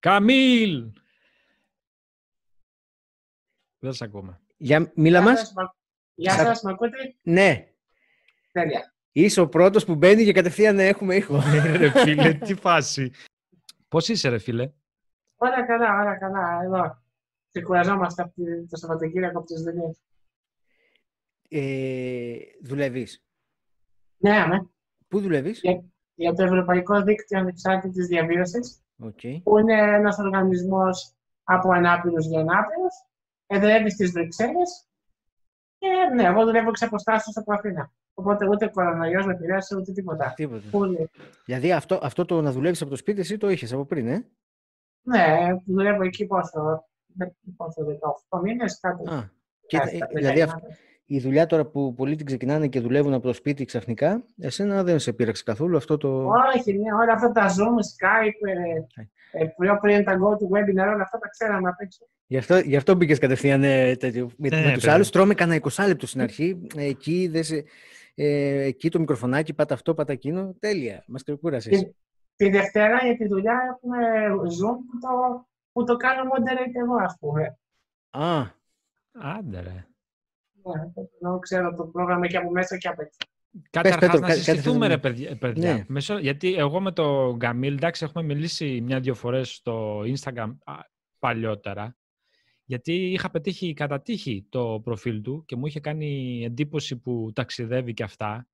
Καμίλ! Δεν σε ακούμε. Για, μίλα μας. σας, μα- Γεια σας, με ακούτε. Ναι. Τέλεια. Είσαι ο πρώτος που μπαίνει και κατευθείαν έχουμε ήχο. ρε φίλε, τι φάση. Πώς είσαι ρε φίλε; Όλα καλά, όλα καλά. Εδώ. Ξεκουραζόμαστε από τη- το Σαββατοκύριακο από τις δουλειές. ε, δουλεύεις. Ναι, ναι. Πού δουλεύεις; Για, για το Ευρωπαϊκό Δίκτυο Ανεξάρτητης Διαβίωσης, Οκ. που είναι ένας οργανισμός από ανάπηρους για ανάπηρους. Εδρεύει στις Βρυξέλλες. Και ναι, εγώ δουλεύω εξ αποστάσεως από Αθήνα. Οπότε ούτε κορονοϊός με επηρέασε ούτε τίποτα. Τίποτα. Πολύ. Δηλαδή αυτό, αυτό το να δουλεύεις από το σπίτι εσύ το είχες από πριν, ε; Ναι, δουλεύω εκεί πόσο, πόσο 18 μήνες, κάτι. Α, και, κάτι, ε, κάτι, δηλαδή κάτι. αυ- η δουλειά τώρα που πολλοί την ξεκινάνε και δουλεύουν από το σπίτι ξαφνικά, εσένα δεν σε πείραξε καθόλου αυτό το... Όχι, ναι, όλα αυτά τα Zoom, Skype, ε, ε, πιο πριν τα Go to Webinar, όλα αυτά τα ξέραμε απ' έξω. Γι' αυτό, γι αυτό μπήκες κατευθείαν ε, τέτοιο. Με, Ναι, με τους παιδί. άλλους τρώμε κανένα 20 λεπτό στην αρχή. Ε, εκεί, δεν σε- ε, εκεί το μικροφωνάκι, πάτα αυτό, πάτα εκείνο. Τέλεια. Μας ξεκούρασες. Και τη Δευτέρα για τη δουλειά έχουμε Zoom που το, που το κάνω moderate εγώ, ας πούμε. Α, Άντε ρε. Ναι, ενώ ξέρω το πρόγραμμα και από μέσα και από έξω. Καταρχάς Πέτρο, να κάτι- κάτι συστηθούμε θες να- ρε παιδιά. παιδιά. Ναι. Μέσω- γιατί εγώ με τον Γκαμίλ, εντάξει, έχουμε μιλήσει μια-δυο φορές στο Instagram α, παλιότερα. Γιατί είχα πετύχει κατά τύχη το προφίλ του και μου είχε κάνει εντύπωση που ταξιδεύει και αυτά.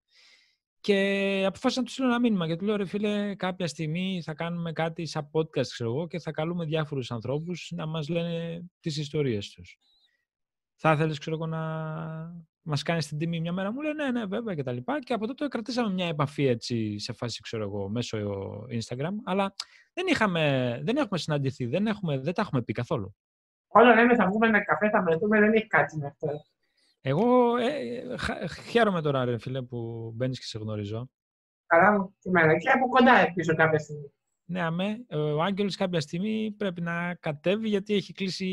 Και αποφάσισα να του στείλω ένα μήνυμα και του λέω ρε φίλε κάποια στιγμή θα κάνουμε κάτι σαν podcast ξέρω εγώ και θα καλούμε διάφορους ανθρώπους να μας λένε τις ιστορίες τους. Θα ήθελες ξέρω εγώ να μας κάνεις την τιμή μια μέρα. Μου λέει ναι, ναι βέβαια και τα λοιπά. Και από τότε κρατήσαμε μια επαφή έτσι σε φάση ξέρω εγώ μέσω Instagram. Αλλά δεν, είχαμε, δεν έχουμε συναντηθεί, δεν, έχουμε, δεν τα έχουμε πει καθόλου. Όλο λέμε θα βγούμε ένα καφέ, θα βρεθούμε, δεν έχει κάτι με αυτό. Εγώ ε, χα- χαίρομαι τώρα ρε φίλε που μπαίνεις και σε γνωρίζω. Καλά μου, και εμένα. Και από κοντά ελπίζω κάποια στιγμή. Ναι, αμέ, ο Άγγελος κάποια στιγμή πρέπει να κατέβει γιατί έχει κλείσει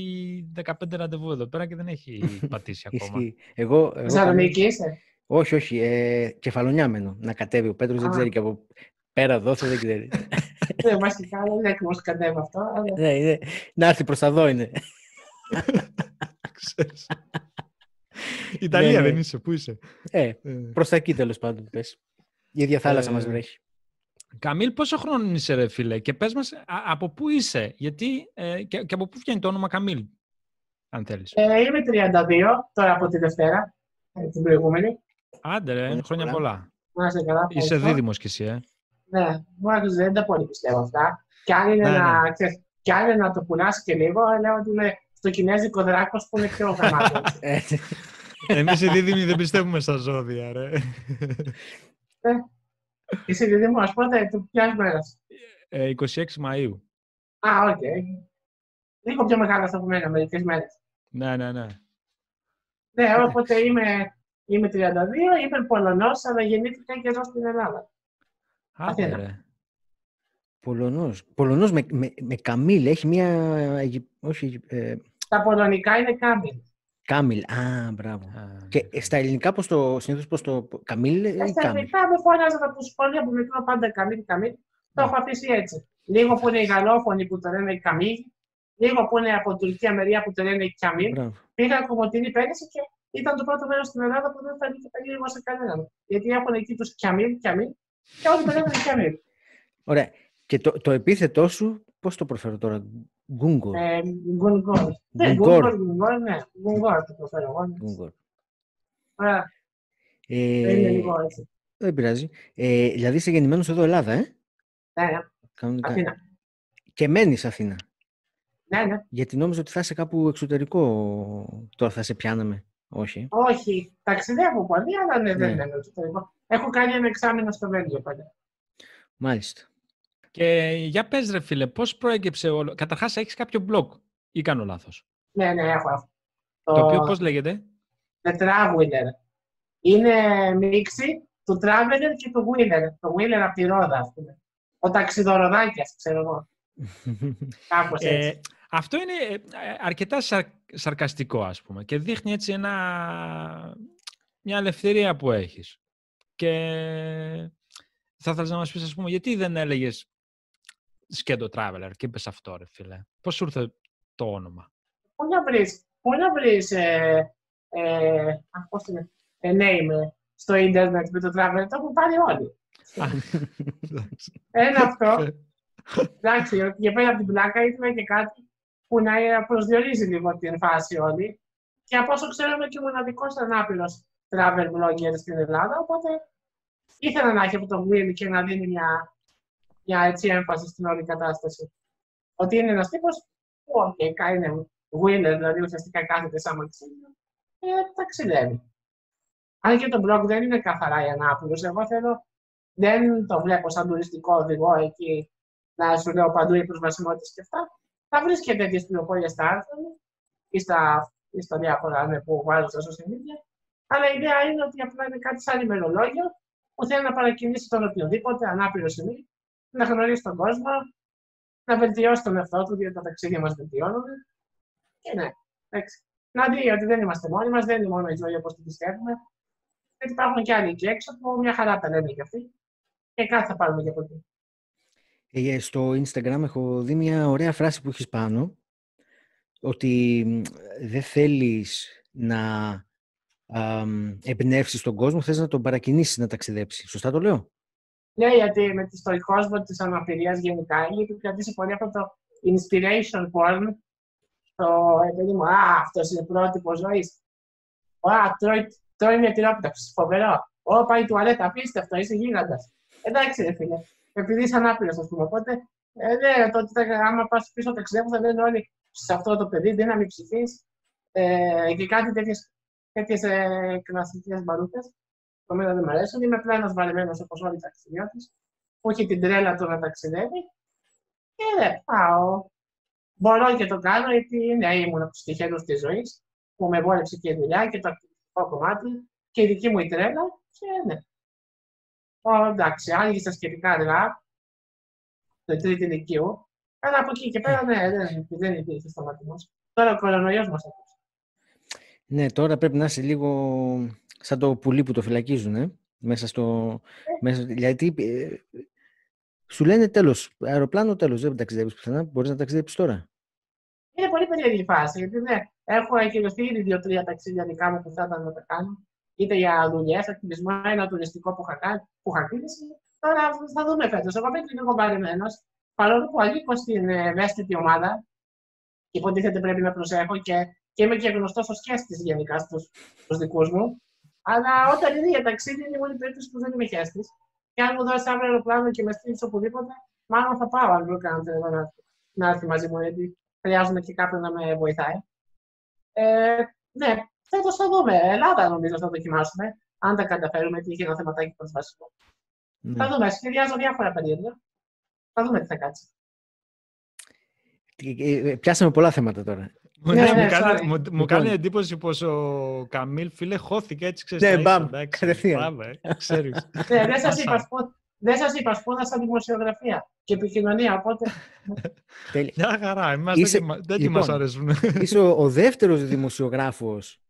15 ραντεβού εδώ πέρα και δεν έχει πατήσει ακόμα. ισχύει. Εγώ, εγώ Θεσσαλονίκη είσαι; όχι, όχι. Ε, κεφαλονιά μένω. Να κατέβει. Ο Πέτρος δεν Α. ξέρει και από πέρα δόθε δεν ξέρει. Δεν βασικά δεν είναι ακριβώς κατέβα αυτό. αλλά ναι, είναι, να έρθει προς τα δω είναι. Ξέρεις. Ιταλία Ναι, ναι. δεν είσαι, πού είσαι; Ε, Ε, προς τα εκεί τέλος πάντων πες. Η ίδια θάλασσα μας Ε, βρέχει. Καμίλ, πόσο χρόνο είσαι ρε φίλε και πες μας α- από πού είσαι, γιατί ε, και, και από πού βγαίνει το όνομα Καμίλ, αν θέλεις. Ε, είμαι 32 τώρα από τη Δευτέρα, ε, την προηγούμενη. Άντε ρε, χρόνια χρόνια πολλά. πολλά. Να είστε καλά. Είσαι ευχαριστώ. δίδυμος κι εσύ, ε. Ναι, μου άρχισε δεν τα πολύ πιστεύω αυτά. Κι αν είναι, Ναι, να, ξέρεις, κι αν είναι να το πουλάς και λίγο, λέω ότι είμαι στο κινέζικο δράκος που είναι πιο γαμάτος. Ε, Εμείς οι δίδυμοι δεν πιστεύουμε στα ζώδια, ρε. Είσαι δίδυμος, πότε, του ποιας μέρας; Ε, 26 Μαΐου. Α, οκ. Λίγο πιο μεγάλος από μένα, μερικές μέρες. Ναι, ναι, ναι. Ναι, οπότε είμαι, είμαι 32, είμαι Πολωνός, αλλά γεννήθηκα και εδώ στην Ελλάδα. Άντε Αθήνα. ρε. Πολωνός. Πολωνός με, με, με Καμίλ. Έχει μια... Αιγυ- Όχι, Αιγυ- ε, Τα πολωνικά είναι Κάμιλ. Κάμιλ. Α, μπράβο. Α, Και ε, στα ελληνικά πώς το, συνήθως πώς το... Καμίλ ή Στα Κάμιλ. ελληνικά με φώναζαν από το σχολείο από μικρό πάντα καμίλ, καμίλ. Το Ναι. έχω αφήσει έτσι. Λίγο που είναι οι γαλλόφωνοι που το λένε καμίλ, λίγο που είναι από Τουρκία μεριά που το λένε καμίλ. Μπράβο. Πήγα κομμωτινή πέρυσι και ήταν το πρώτο μέρος στην Ελλάδα που δεν φαίνεται περίεργο σε κανέναν. Γιατί έχουν εκεί τους καμίλ, καμίλ και όλοι το λένε καμίλ. Ωραία. Και το, το επίθετό σου, πώς το προφέρω τώρα, Γκούγκο. Ε, Γκουνγκόρ. Ναι, Γκουνγκόρ. Γκουνγκόρ, Γκουνγκόρ, ναι. Γκουνγκόρ το προφέρω εγώ. ναι. Γκούγκο. Ωραία, Ε, είναι λίγο έτσι. δεν πειράζει. Ε, δηλαδή είσαι γεννημένος εδώ Ελλάδα, ε; Ναι, ναι, Κανονικά. Αθήνα. Και μένεις Αθήνα. Ναι, ναι. Γιατί νόμιζα ότι θα είσαι κάπου εξωτερικό. Τώρα θα σε πιάναμε. Όχι. Όχι, ταξιδεύω πολύ, αλλά ναι, δεν Ναι. είναι εξωτερικό. Έχω κάνει ένα εξάμεινο στο Βέλγιο πάντα. Μάλιστα. Και για πες ρε φίλε, πώς προέκυψε όλο. Καταρχάς έχεις κάποιο blog ή κάνω λάθος; Ναι, ναι, έχω αυτό. Το οποίο πώς λέγεται; The Traveler. Είναι μίξη του Traveler και του Wheeler. Το Wheeler από τη Ρόδα, ας πούμε. Ο ταξιδοροδάκιας, ξέρω εγώ. Κάπως έτσι. Ε, αυτό είναι ε, αρκετά σαρ- σαρκαστικό, ας πούμε, και δείχνει έτσι ένα, μια ελευθερία που έχεις. Και θα ήθελα να μας πεις, ας πούμε, γιατί δεν έλεγες σκέντο traveler και είπες αυτό, ρε φίλε. Πώς σου ήρθε το όνομα; Πού να βρεις, πού να βρεις ε, ε, αχ, πώς είναι, ε, name στο ίντερνετ με το traveler, το έχουν πάρει όλοι. Α, εντάξει. Ένα αυτό. Εντάξει, για πέρα από την πλάκα ήθελα και κάτι που να προσδιορίζει λίγο την φάση όλη. Και από όσο ξέρω είμαι και ο μοναδικός ανάπηρος travel blogger στην Ελλάδα, οπότε ήθελα να έχει αυτό το wheel και να δίνει μια, μια έτσι έμφαση στην όλη κατάσταση. Ότι είναι ένας τύπος που, OK, είναι wheeler, δηλαδή ουσιαστικά κάθεται σαν μαξίνο και ταξιδεύει. Αν και το blog δεν είναι καθαρά για ανάπηρου, εγώ θέλω, δεν το βλέπω σαν τουριστικό οδηγό εκεί να σου λέω παντού η προσβασιμότητα και αυτά. Θα βρεις και τέτοιες πληροφορίες στα άρθρα μου ή στα, ή στα διάφορα ναι, που βάζω στα social media. Αλλά η ιδέα είναι ότι απλά είναι κάτι σαν ημερολόγιο που θέλει να παρακινήσει τον οποιοδήποτε ανάπηρο σημείο, να γνωρίσει τον κόσμο, να βελτιώσει τον εαυτό του, διότι τα ταξίδια μας βελτιώνουν. Και ναι, εντάξει. Να δει ότι δεν είμαστε μόνοι μας, δεν είναι μόνο η ζωή όπως την πιστεύουμε. Γιατί υπάρχουν και άλλοι εκεί έξω που μια χαρά τα λένε και αυτοί. Και κάτι θα πάρουμε και από εκεί. Ε, στο Instagram έχω δει μια ωραία φράση που έχεις πάνω, ότι μ, δεν θέλεις να εμπνεύσεις τον κόσμο, θες να τον παρακινήσεις να ταξιδέψει. Σωστά το λέω; Ναι, γιατί με το κόσμο της αναπηρίας γενικά έχει κρατήσει πολύ αυτό το inspiration porn. Το επειδή μου, Α, αυτός είναι πρότυπος ζωής. Α, τρώει, τρώει μια τυρόπιτα. Φοβερό. Ω, πάει τουαλέτα. Απίστευτο, είσαι γίγαντας. Εντάξει, ρε φίλε. Επειδή είσαι ανάπηρος, ας πούμε. Οπότε, ε, ναι, τότε άμα πας πίσω ταξιδεύω, θα λένε όλοι σε αυτό το παιδί, δύναμη ψυχή ε, και κάτι τέτοιες τέτοιες ε, κλασικές μπαρούτε. Το μένα δεν μου αρέσουν. Είμαι απλά ένας βαρεμένο όπως όλοι οι ταξιδιώτες, που έχει την τρέλα του να ταξιδεύει. Και ναι, πάω. Μπορώ και το κάνω, γιατί ναι, ήμουν από τους τυχερούς της ζωής, που με βόλεψε και η δουλειά και το ακουστικό κομμάτι και η δική μου η τρέλα. Και ναι. Ο, εντάξει, άργησα σχετικά αργά, το τρίτη ηλικίου, αλλά από εκεί και πέρα ναι, δεν, δεν υπήρχε σταματημός. Τώρα ο κορονοϊός μας Ναι, τώρα πρέπει να είσαι λίγο σαν το πουλί που το φυλακίζουν, ε; μέσα στο... Μέσα, γιατί ε, σου λένε τέλος, αεροπλάνο τέλος, δεν ταξιδεύεις πουθενά, μπορείς να ταξιδέψεις τώρα. Είναι πολύ περίεργη η φάση. Γιατί ναι, έχω εκκυρωθεί ήδη δύο-τρία ταξίδια δικά μου που θα ήταν να τα κάνω. Είτε για δουλειές, ακτιβισμό, ένα τουριστικό που είχα, κάνει, που είχα κλείσει. Τώρα θα δούμε φέτος. Εγώ είμαι λίγο βαρεμένο. Παρόλο που ανήκω στην ευαίσθητη ομάδα, υποτίθεται πρέπει να προσέχω και, και είμαι και γνωστός ως χέστη γενικά στους δικούς μου. Αλλά όταν είναι για ταξίδι, είναι η μόνη περίπτωση που δεν είμαι χέστη. Και αν μου δώσεις αύριο αεροπλάνο και με στείλεις οπουδήποτε, μάλλον θα πάω αν βρω κανένα να, να έρθει μαζί μου, γιατί χρειάζομαι και κάποιον να με βοηθάει. Ε, ναι, φέτος θα δούμε. Ελλάδα νομίζω θα δοκιμάσουμε. Αν τα καταφέρουμε, τι είχε ένα θεματάκι προσβασικό. Ναι. Θα δούμε. Σχεδιάζω διάφορα περίεργα. Θα δούμε τι θα κάτσει. Ε, ε, Πιάσαμε πολλά θέματα τώρα. Μου, Ναι, μου ναι, κάνει, sorry. μου, μου Λοιπόν. κάνει εντύπωση πως ο Καμίλ, φίλε, χώθηκε έτσι, ξέρεις. Ναι, τα μπαμ, ίσα, εντάξει. κατευθείαν. Μπράβο, ε, ξέρεις. ναι, δεν σας είπα, σπου... δεν σας είπα, σπούδασα δημοσιογραφία και επικοινωνία. Οπότε Τέλεια. Μια χαρά, εμάς Είσαι- δεν, δεν λοιπόν, μας αρέσουν. Είσαι ο, ο δεύτερος δημοσιογράφος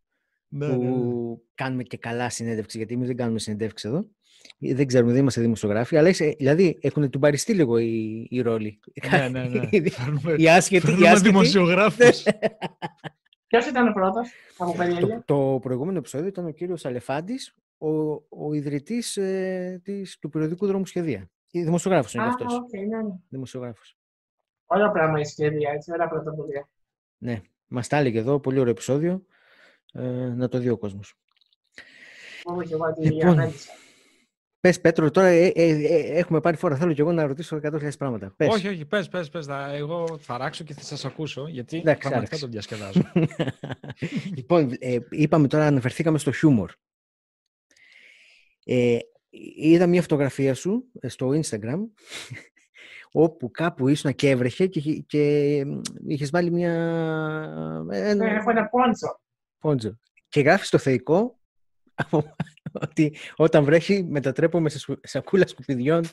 ναι, που ναι, ναι. κάνουμε και καλά συνέντευξη, γιατί εμείς δεν κάνουμε συνέντευξη εδώ. Ε, Δεν ξέρουμε, δεν είμαστε δημοσιογράφοι, αλλά είσαι, δηλαδή έχουν τουμπαριστεί λίγο οι, οι ρόλοι. ναι, ναι, ναι. Οι- Φέρνουμε, Οι άσχετοι, οι φέρνουμε άσχετοι. δημοσιογράφους. ποιος ήταν ο πρώτος από περιέργεια. Το, το προηγούμενο επεισόδιο ήταν ο κύριος Αλεφάντης, ο, ο ιδρυτής ε, της, του περιοδικού δρόμου Σχεδία. Δημοσιογράφος είναι Α, και αυτός. οκ, ναι, ναι. Δημοσιογράφος. Ωραίο πράγμα η σχέδια, έτσι, ωραία πρωτοβουλία. Ναι, μας τα έλεγε εδώ, πολύ ωραίο επεισόδιο. Ε, να το δει ο κόσμος. Μόνο και εγώ τη Λοιπόν, απέντησα. Πες Πέτρο, τώρα ε, ε, ε, έχουμε πάρει φορά. Θέλω και εγώ να ρωτήσω 100.000 πράγματα. Πες. όχι, όχι, πες, πες, πες. θα- Εγώ θα ράξω και θα σας ακούσω, γιατί Εντάξει, πραγματικά άραξε. τον διασκεδάζω. λοιπόν, ε, είπαμε τώρα, αναφερθήκαμε στο χιούμορ. Ε, είδα μια φωτογραφία σου ε, στο Instagram όπου κάπου ήσουν και έβρεχε και, είχε- και μ, είχες βάλει μια... ε, Ναι, ένα έχω ένα πόντσο. πόντζο. Και γράφεις στο θεϊκό ότι όταν βρέχει μετατρέπομαι σε σκου- σακούλα σκουπιδιών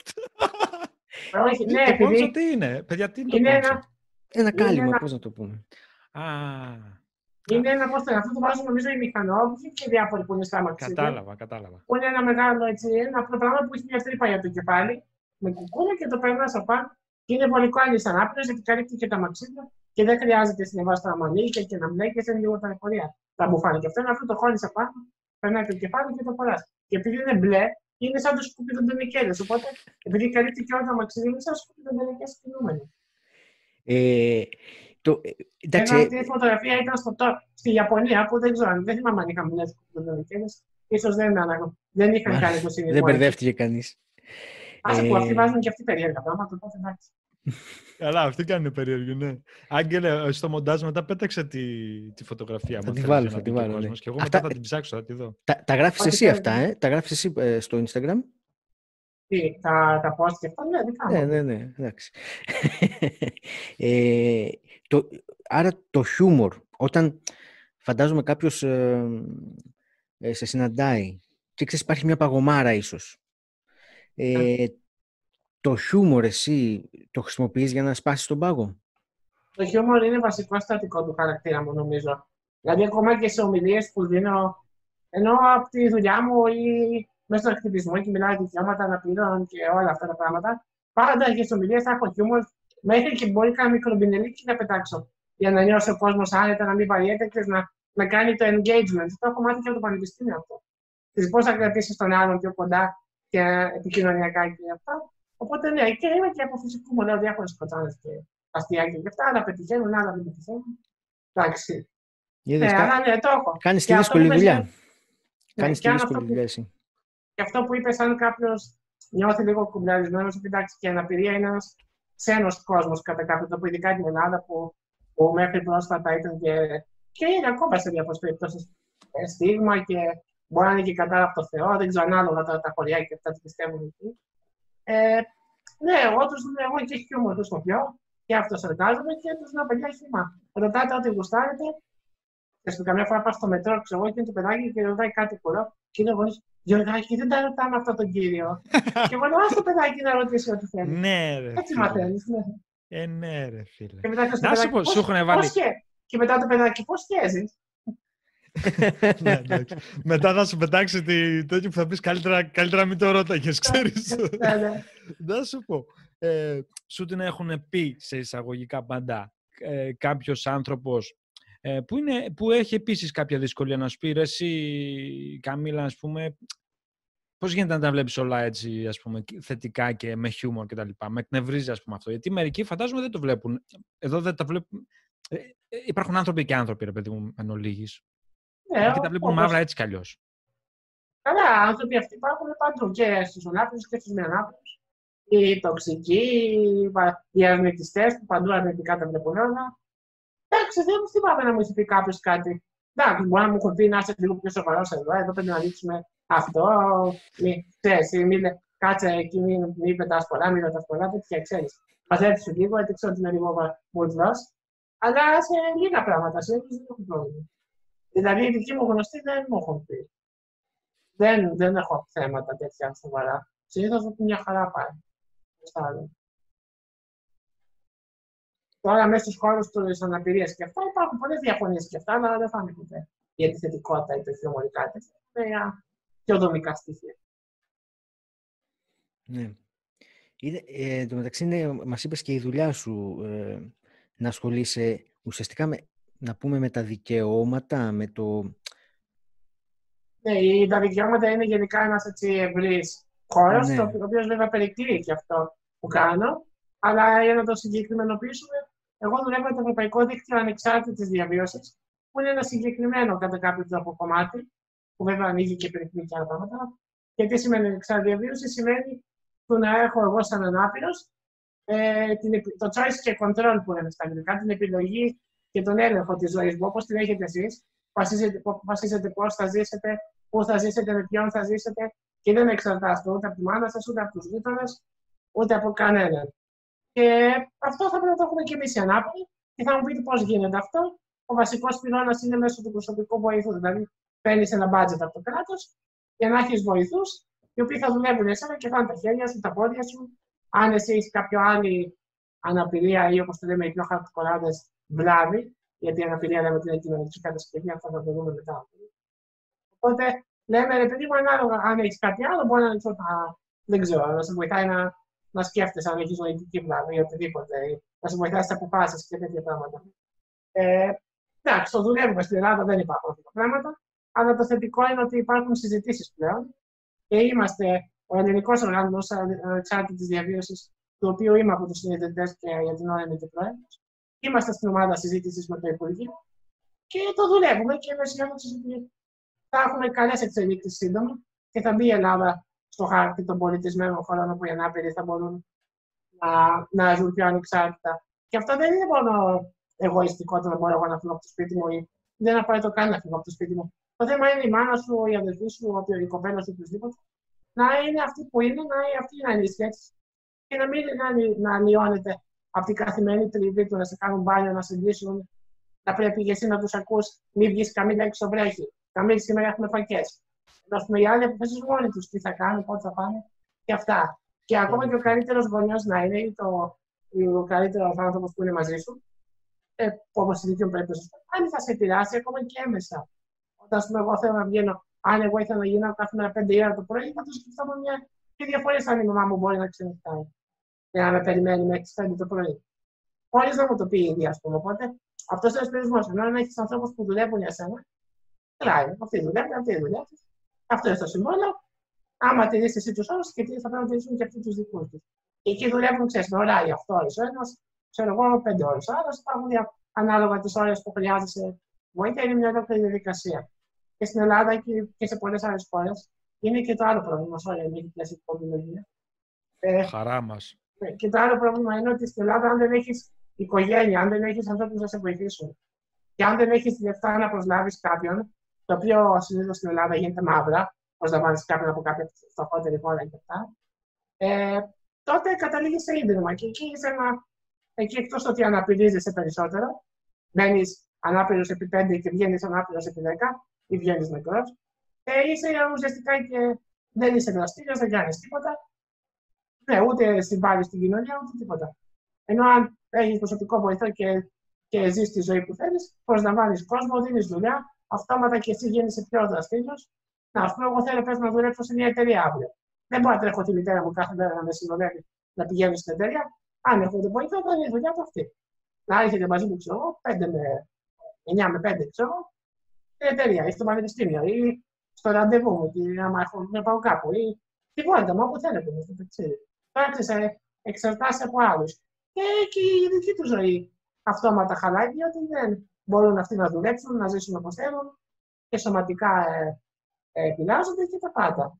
Όχι, ναι, το πόντσο επειδή τι είναι, παιδιά, τι είναι το είναι πόντσο. ένα, ένα κάλυμα, ένα- πώς να το πούμε. Α, είναι ένα πώς το αυτό το βάζουν νομίζω οι μηχανόβοι και διάφοροι που είναι στα μαξίδια. κατάλαβα, κατάλαβα. Που είναι ένα μεγάλο έτσι, ένα απλό πράγμα που έχει μια τρύπα για το κεφάλι με κουκούλα και το περνά από πάνω Και είναι βολικό αν είσαι ανάπηρο, γιατί καλύπτει και τα μαξίλια και δεν χρειάζεται συνεχώ τα μανίκια και να μπλέκεσαι λίγο τα εφορία. Τα μπουφάνε. Και αυτό είναι αυτό το χώνεις απάνω, περνάει το κεφάλι και το φοράς. Και επειδή είναι μπλε, είναι σαν το σκουπί των τενικέδε. Οπότε, επειδή καλύπτει και όλα τα μαξίλια, είναι σαν το σκουπί των τενικέδε κινούμενοι. Ε, το, ε, εντάξει, Ενώ αυτή η φωτογραφία ήταν στο, το- στη Ιαπωνία, που δεν ξέρω, δεν θυμάμαι αν είχαμε μπλε σκουπί των τενικέδε. σω δεν, αναγνω- δεν είχαν κάνει το συνειδημό. δεν μπερδεύτηκε κανείς. Άσε που Ε, αυτοί βάζουν και αυτοί περίεργα πράγματα, οπότε εντάξει. Καλά, αυτή κάνει περίεργο, ναι. Άγγελε, στο μοντάζ μετά πέταξε τη, τη φωτογραφία Θα μου. τη θέλεις, βάλω, για θα να τη δει και ο βάλω, ναι. κόσμος. Και εγώ Αυτά- μετά θα την ψάξω, θα τη δω. Τα, τα γράφεις Ό,τι εσύ θέλετε. αυτά, ε; Τα γράφεις εσύ ε, στο Instagram; Τι, τα, τα post και αυτά, ναι, δικά μου. Ναι, ναι, ναι, εντάξει. ε, το, άρα το χιούμορ, όταν φαντάζομαι κάποιος ε, ε, σε συναντάει και ξέρεις υπάρχει μια παγωμάρα ίσως. Ε, το χιούμορ εσύ το χρησιμοποιείς για να σπάσεις τον πάγο; Το χιούμορ είναι βασικό στατικό του χαρακτήρα μου, νομίζω. Δηλαδή, ακόμα και σε ομιλίες που δίνω, ενώ από τη δουλειά μου ή μέσα στον ακτιβισμό και μιλάω για δικαιώματα αναπήρων και όλα αυτά τα πράγματα, πάντα και σε ομιλίες θα έχω χιούμορ μέχρι και μπορεί κάνα μικρομπινελίκι να πετάξω. Για να νιώσει ο κόσμος άνετα, να μην βαριέται και να, να κάνει το engagement. Το έχω μάθει και από το πανεπιστήμιο αυτό. Τις πώς θα κρατήσεις τον άλλον πιο κοντά και επικοινωνιακά και αυτά. Οπότε ναι, και είμαι και από φυσικού μου λέω διάφορες κοτσάνε και αστιάκια και αυτά, άλλα πετυχαίνουν, άλλα δεν πετυχαίνουν. Εντάξει. Είδες, Ναι, κα- αλλά ναι, το έχω. κάνεις τη και αυτό δύσκολη που δουλειά. είπες, Ναι, Κάνεις και τη αν δύσκολη αυτό που- δουλειά εσύ. Και αυτό που είπες, αν κάποιος νιώθει λίγο κουμπλαρισμένο, εντάξει, και η αναπηρία είναι ένας ξένος κόσμος κατά κάποιο τρόπο, ειδικά την Ελλάδα που, που μέχρι πρόσφατα ήταν και, και είναι ακόμα σε διάφορες περιπτώσεις στίγμα και μπορεί να είναι και κατά από το Θεό, δεν ξέρω ανάλογα τώρα τα χωριά και αυτά τι πιστεύουν εκεί. Ε, ναι, εγώ τους εγώ και χιούμορ του χρησιμοποιώ και αυτός εργάζομαι και τους λέω παιδιά χύμα. Ρωτάτε ό,τι γουστάρετε. Και στο καμιά φορά πάω στο μετρό, ξέρω εγώ, και είναι το παιδάκι και ρωτάει κάτι πολλό. Και είναι γονεί, Γιωργάκη, δεν τα ρωτάμε αυτό τον κύριο. και εγώ λέω, ας το παιδάκι να ρωτήσει ό,τι θέλει. Ναι, ρε. Έτσι φίλε. μαθαίνεις. Ναι. Ε, ναι, ρε, φίλε. Και μετά και στο Να σου παιδάκι, πω, «Πώς- σου έχουν πώς βάλει. σκέ-» Και μετά το παιδάκι, πώς σκέζει. ναι, εντάξει. Μετά θα σου πετάξει τη τέτοιο που θα πεις καλύτερα, καλύτερα μην το ρώταγες, ξέρεις. ναι, ναι. Να σου πω. Ε, σου την έχουν πει σε εισαγωγικά πάντα ε, κάποιος άνθρωπος ε, που, είναι, που έχει επίσης κάποια δυσκολία να σου πει ρε, εσύ, Καμίλα, ας πούμε, πώς γίνεται να τα βλέπεις όλα έτσι ας πούμε, θετικά και με χιούμορ κτλ. Με εκνευρίζει, ας πούμε, αυτό. Γιατί μερικοί φαντάζομαι δεν το βλέπουν. Εδώ δεν τα βλέπουν. Ε, ε, υπάρχουν άνθρωποι και άνθρωποι, ρε παιδί μου, εν ολίγης. Ναι, και τα βλέπουν όπως- μαύρα έτσι κι αλλιώς. Καλά, άνθρωποι αυτοί υπάρχουν παντού και στους ανάπηρου και στους μη ανάπηρου. Οι τοξικοί, οι πα- οι αρνητιστές που παντού αρνητικά τα βλέπουν όλα. Εντάξει, δεν θυμάμαι να μου έχει πει κάποιος κάτι. Εντάξει, μπορεί να μου έχουν πει να είσαι λίγο πιο σοβαρός εδώ, εδώ πρέπει να δείξουμε αυτό. Μη, ξέρεις, μη, λέ- κάτσε εκεί, μην μη πετάς πολλά, μην ρωτάς πολλά, τέτοια ξέρεις. Μαζέψου λίγο, γιατί ξέρω ότι είναι λίγο μουρδό. Αλλά σε λίγα πράγματα, σε δεν έχω πρόβλημα. Δηλαδή, οι δικοί μου γνωστοί δεν μου έχουν πει. Δεν, δεν έχω θέματα τέτοια σοβαρά. Συνήθως μια χαρά πάει. Στα άλλα. Τώρα μέσα στους χώρους της αναπηρίας και αυτά υπάρχουν πολλές διαφωνίες και αυτά, αλλά δεν θα είναι ποτέ η αντιθετικότητα ή το χιωμορικά τέτοια. Είναι για πιο δομικά στοιχεία. Ναι. Είναι, ε, εν τω μεταξύ, είναι, μας είπες και η δουλειά σου ε, να ασχολείσαι ουσιαστικά με, να πούμε με τα δικαιώματα, με το... Ναι, οι- τα δικαιώματα είναι γενικά ένας ευρύς χώρος, Ναι. ο οποίος βέβαια περικλεί και αυτό που κάνω. Αλλά για να το συγκεκριμενοποιήσουμε, εγώ δουλεύω με το Ευρωπαϊκό Δίκτυο Ανεξάρτητης Διαβίωσης, που είναι ένα συγκεκριμένο κατά κάποιο τρόπο κομμάτι, που βέβαια ανοίγει και περικλεί και άλλα πράγματα. Και τι σημαίνει ανεξάρτητη διαβίωση, σημαίνει το να έχω εγώ σαν ανάπηρος ε, την επι- το choice και control που λέμε στα αγγλικά, την επιλογή και τον έλεγχο της ζωής μου, όπως την έχετε εσείς. Αποφασίζετε πώς θα ζήσετε, πού θα ζήσετε, με ποιον θα ζήσετε και δεν εξαρτάστε ούτε από τη μάνα σας, ούτε από τους γείτονες, ούτε από κανέναν. Και αυτό θα πρέπει να το έχουμε και εμείς οι ανάπηροι. Και θα μου πείτε πώς γίνεται αυτό. Ο βασικός πυλώνας είναι μέσω του προσωπικού βοηθού. Δηλαδή, παίρνεις ένα budget από το κράτος για να έχεις βοηθούς, οι οποίοι θα δουλεύουν εσένα και θα είναι τα χέρια σου, τα πόδια σου. Αν εσύ έχεις κάποια άλλη αναπηρία ή όπως το λέμε οι πιο χαρτοκοράδε, βλάβη, γιατί η αναπηρία λέμε ότι είναι κοινωνική κατασκευή, αυτό θα το δούμε μετά. Οπότε λέμε, ρε παιδί μου, ανάλογα αν έχεις κάτι άλλο, μπορεί να είναι ξέρω, τα- δεν ξέρω, να σε βοηθάει να να σκέφτεσαι αν έχεις νοητική βλάβη ή οτιδήποτε, ή να σου βοηθάει στις αποφάσεις και τέτοια πράγματα. Ε, εντάξει, το δουλεύουμε στην Ελλάδα, δεν υπάρχουν αυτά τα πράγματα. Αλλά το θετικό είναι ότι υπάρχουν συζητήσεις πλέον και είμαστε ο ελληνικός οργανισμό ανεξάρτητη διαβίωσης, του οποίου είμαι από τους συνειδητές και για την ώρα είμαι και πρόεδρος. Είμαστε στην ομάδα συζήτησης με το Υπουργείο και το δουλεύουμε και είμαι αισιόδοξο ότι θα έχουμε καλές εξελίξεις σύντομα και θα μπει η Ελλάδα στο χάρτη των πολιτισμένων χωρών όπου οι ανάπηροι θα μπορούν να, να ζουν πιο ανεξάρτητα. Και αυτό δεν είναι μόνο εγωιστικό το να μπορώ εγώ να φύγω από το σπίτι μου ή δεν απαραίτητο καν να φύγω από το σπίτι μου. Το θέμα είναι η μάνα σου, η αδερφή σου, η κοπέλα σου, οποιοδήποτε, να είναι αυτή που είναι, να είναι αυτή να είναι η σχέση. Και να μην να, να λιώνεται από την καθημερινή τριβή του να σε κάνουν μπάνιο, να σε ντύσουν. Να πρέπει και εσύ να τους ακούς, μην βγεις καμία έξω βρέχει. Καμία σήμερα έχουμε φακές. Να πούμε οι άλλοι αποφασίζουν μόνοι τους τι θα κάνουν, πότε θα πάνε και αυτά. Και ακόμα και ο καλύτερος γονιός να είναι, το, ο καλύτερος άνθρωπος που είναι μαζί σου, ε, όπως η δική μου περίπτωση, αν θα σε επηρεάσει ακόμα και έμεσα. Όταν πούμε, εγώ θέλω να βγαίνω, αν εγώ ήθελα να γίνω κάθε μέρα 5 ώρα το πρωί, θα το σκεφτόμουν μια και διαφορές αν η μαμά μου μπορεί να ξενυχτάει. Για να με περιμένει μέχρι τι 5 το πρωί. Χωρί να μου το πει ήδη, ας πούμε. Οπότε αυτός είναι ο εσπερισμό. Ενώ αν έχεις ανθρώπους που δουλεύουν για σένα, Κλάει. Αυτή δουλεύει, αυτή δουλεύει. Αυτό είναι το συμβόλαιο. Άμα τη δει εσύ τους όρους και τι θα πρέπει να τηρήσουν και αυτοί τους δικούς τους. Και εκεί δουλεύουν, ξέρεις, με ωράρια 8 ώρες ο ένας, ξέρω εγώ, 5 ώρες ο άλλος. Υπάρχουν ανάλογα τις ώρες που χρειάζεσαι βοήθεια. Είναι μια ολόκληρη διαδικασία. Και στην Ελλάδα και, και σε πολλές άλλες χώρες είναι και το άλλο πρόβλημα. Sorry, δεν έχεις πιάσει την ε, Χαρά μας. Ε, και το άλλο πρόβλημα είναι ότι στην Ελλάδα, αν δεν έχεις οικογένεια, αν δεν έχεις ανθρώπους να σε βοηθήσουν και αν δεν έχεις λεφτά να προσλάβεις κάποιον, το οποίο συνήθως στην Ελλάδα γίνεται μαύρα, προσλαμβάνει κάποιον από κάποια φτωχότερη χώρα και αυτά, ε, τότε καταλήγεις σε ίδρυμα. Και εκεί είσαι ένα. Εκεί εκτός ότι αναπηρίζεσαι περισσότερο, μένεις ανάπηρος επί 5 και βγαίνεις ανάπηρος επί 10 ή βγαίνεις νεκρός, ε, είσαι ουσιαστικά και δεν είσαι δραστήριο, δεν κάνεις τίποτα. Ναι, ούτε συμβάλλεις στην κοινωνία, ούτε τίποτα. Ενώ αν έχεις προσωπικό βοηθό και, και ζεις τη ζωή που θέλεις, προσλαμβάνει κόσμο, δίνεις δουλειά, αυτόματα και εσύ γίνεσαι πιο δραστήριος. Να, α πούμε, εγώ θέλω πες, να δουλέψω σε μια εταιρεία αύριο. Δεν μπορώ να τρέχω τη μητέρα μου κάθε μέρα να με συνοδεύει να πηγαίνω στην εταιρεία. Αν έχω την βοήθεια, θα είναι η δουλειά του αυτή. Να έρχεται μαζί μου, ξέρω εγώ, 5 με 9 με 5, ξέρω στην εταιρεία ή στο πανεπιστήμιο ή στο ραντεβού μου, ή άμα έχω να πάω κάπου ή τη βόλτα μου, όπου θέλετε μου, στο ταξίδι. Τώρα εξαρτάσαι από άλλους. Και εκεί η δική τους ζωή αυτόματα χαλάει, γιατί δεν μπορούν αυτοί να δουλέψουν, να ζήσουν όπως θέλουν και σωματικά ε, ε, επηρεάζονται και τα πάντα.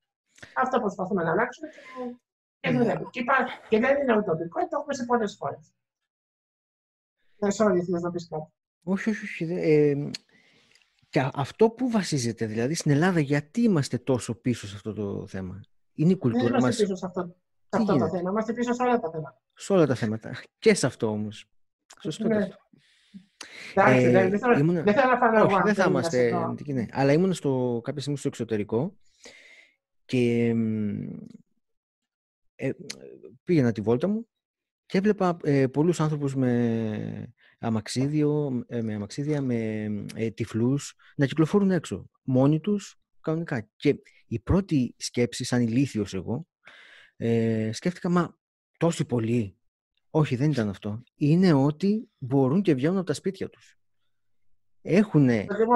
Αυτό προσπαθούμε να αλλάξουμε και, και δουλεύουμε. Και, και δεν είναι ουτοπικό, το έχουμε σε πολλές χώρες. Δεν sorry, θέλει να πεις κάτι. Όχι, όχι, όχι. Ε, και αυτό που βασίζεται, δηλαδή στην Ελλάδα, γιατί είμαστε τόσο πίσω σε αυτό το θέμα; Είναι η κουλτούρα Δεν είμαστε πίσω σε αυτό, σε αυτό το θέμα. Είμαστε πίσω σε όλα τα θέματα. Σε όλα τα θέματα. Και σε αυτό όμως. Σωστό. Ναι. Εντάξει, ε, δεν, θέλω, ήμουν... δεν θέλω να φάω Όχι, δεν θα είμαστε ναι. Αλλά ήμουν στο, κάποια στιγμή στο εξωτερικό και ε, πήγαινα τη βόλτα μου και έβλεπα ε, πολλούς άνθρωπους με, αμαξίδιο, ε, με αμαξίδια, με ε, τυφλούς να κυκλοφορούν έξω, μόνοι τους, κανονικά. Και η πρώτη σκέψη, σαν ηλίθιος εγώ, ε, σκέφτηκα, μα τόσοι πολλοί όχι, δεν ήταν αυτό. Είναι ότι μπορούν και βγαίνουν από τα σπίτια τους. Έχουν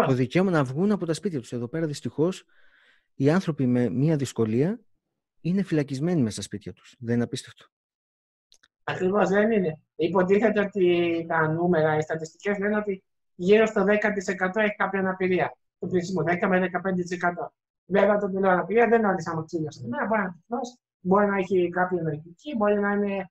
το δικαίωμα να βγουν από τα σπίτια τους. Εδώ πέρα δυστυχώς οι άνθρωποι με μία δυσκολία είναι φυλακισμένοι μέσα στα σπίτια τους. Δεν είναι απίστευτο. Ακριβώς δεν είναι. Υποτίθεται ότι τα νούμερα, οι στατιστικές λένε ότι γύρω στο 10% έχει κάποια αναπηρία. Το πλήσιμο 10 με 15%. Βέβαια το λέω αναπηρία δεν είναι όλοι σαν μαξίλια. Μπορεί να μπορεί να έχει κάποια ενεργική, μπορεί να είναι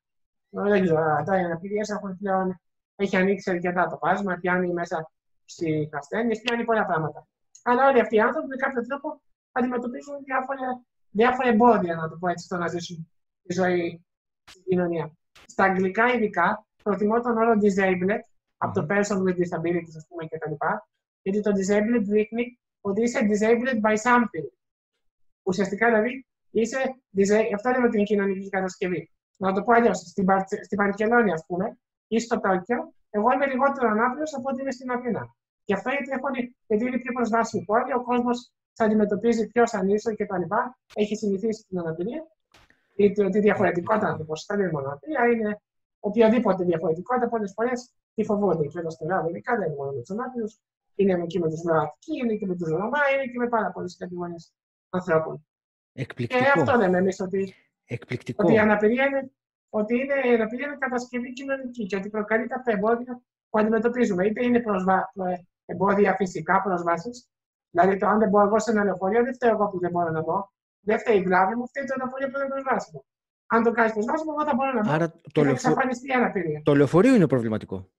δεν ξέρω, τα αναπηρίες έχουν πλέον, έχει ανοίξει αρκετά το φάσμα, πιάνει μέσα στι ασθένειε, πιάνει πολλά πράγματα. Αλλά όλοι αυτοί οι άνθρωποι με κάποιο τρόπο αντιμετωπίζουν διάφορα, διάφορα εμπόδια, να το πω έτσι, στο να ζήσουν τη ζωή στην κοινωνία. Στα αγγλικά ειδικά προτιμώ τον όρο disabled από το person with disabilities, ας πούμε, κτλ. Γιατί το disabled δείχνει ότι είσαι disabled by something. Ουσιαστικά δηλαδή είσαι, αυτό είναι με την κοινωνική κατασκευή να το πω αλλιώς, στην, στην Παρκελόνη, ας πούμε, ή στο Τόκιο, εγώ είμαι λιγότερο ανάπηρος από ότι είμαι στην Αθήνα. Γι' αυτό γιατί, έχω, γιατί είναι πιο προσβάσιμη πόλη, ο κόσμος θα αντιμετωπίζει πιο σαν ίσο κτλ. Έχει συνηθίσει την αναπηρία. ή τη, τη διαφορετικότητα, να το πω. Δεν είναι μόνο αναπηρία, είναι οποιαδήποτε διαφορετικότητα. Πολλές φορές τη φοβούνται. Και εδώ στην Ελλάδα, ειδικά δεν είναι μόνο με τους ανάπηρους, είναι και με τους μερατικοί, είναι και με τους Ρωμά, είναι και με πάρα πολλές κατηγορίες ανθρώπων. Εκπληκτικό. Και αυτό λέμε εμείς ότι, Εκπληκτικό. ότι η αναπηρία είναι, ότι είναι, η αναπηρία είναι κατασκευή κοινωνική και ότι προκαλεί τα εμπόδια που αντιμετωπίζουμε. Είτε είναι προσβα... ε, εμπόδια φυσικά πρόσβαση, δηλαδή το αν δεν μπορώ εγώ σε ένα λεωφορείο, δεν φταίω εγώ που δεν μπορώ να μπω. Δεν φταίει η βλάβη μου, φταίει το λεωφορείο που δεν είναι προσβάσιμο. Αν το κάνεις προσβάσιμο, εγώ θα μπορώ να μπω. Άρα και το, θα λεωφο... εξαφανιστεί η αναπηρία. το λεωφορείο είναι προβληματικό.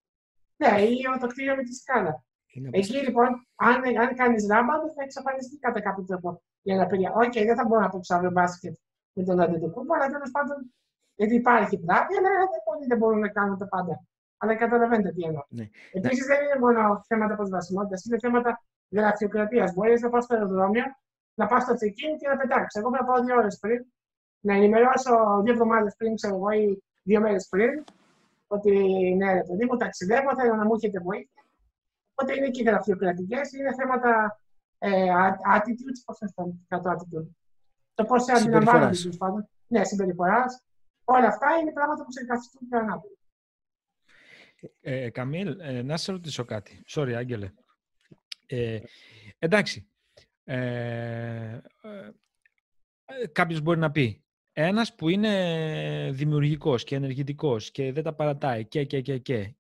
Ναι, ή το κτίριο με τη σκάλα. Είναι Εκεί λοιπόν, αν, αν κάνεις ράμπα, δεν θα εξαφανιστεί κατά κάποιο τρόπο η αναπηρία. Οκ, δεν θα μπορώ να παίξω αύριο μπάσκετ με τον Αντετοκούνμπο, αλλά τέλος πάντων γιατί υπάρχει πλάτη, αλλά δεν, πολλοί δεν μπορούν να κάνουν τα πάντα. Αλλά καταλαβαίνετε τι εννοώ. Ναι. Επίσης δεν είναι μόνο θέματα προσβασιμότητας, είναι θέματα γραφειοκρατίας. Μπορείς να πας στο αεροδρόμιο, να πας στο check-in και να πετάξεις. Εγώ πρέπει να πάω δύο ώρες πριν, να ενημερώσω δύο εβδομάδες πριν, ξέρω εγώ, ή δύο μέρες πριν, ότι ναι, ρε παιδί μου, ταξιδεύω, θέλω να μου έχετε βοήθεια. Οπότε είναι και γραφειοκρατικές, είναι θέματα ε, attitudes, πώς θα το attitude. Το πώς σε αντιλαμβάνονται, τέλος πάντων. Ναι, συμπεριφοράς. Όλα αυτά είναι πράγματα που σε καθιστούν πιο ανάπηροι. Ε, Καμίλ, ε, να σε ρωτήσω κάτι. Sorry, Άγγελε. Ε, εντάξει. Ε, ε, κάποιος μπορεί να πει, ένας που είναι δημιουργικός και ενεργητικός και δεν τα παρατάει και, και, και, και.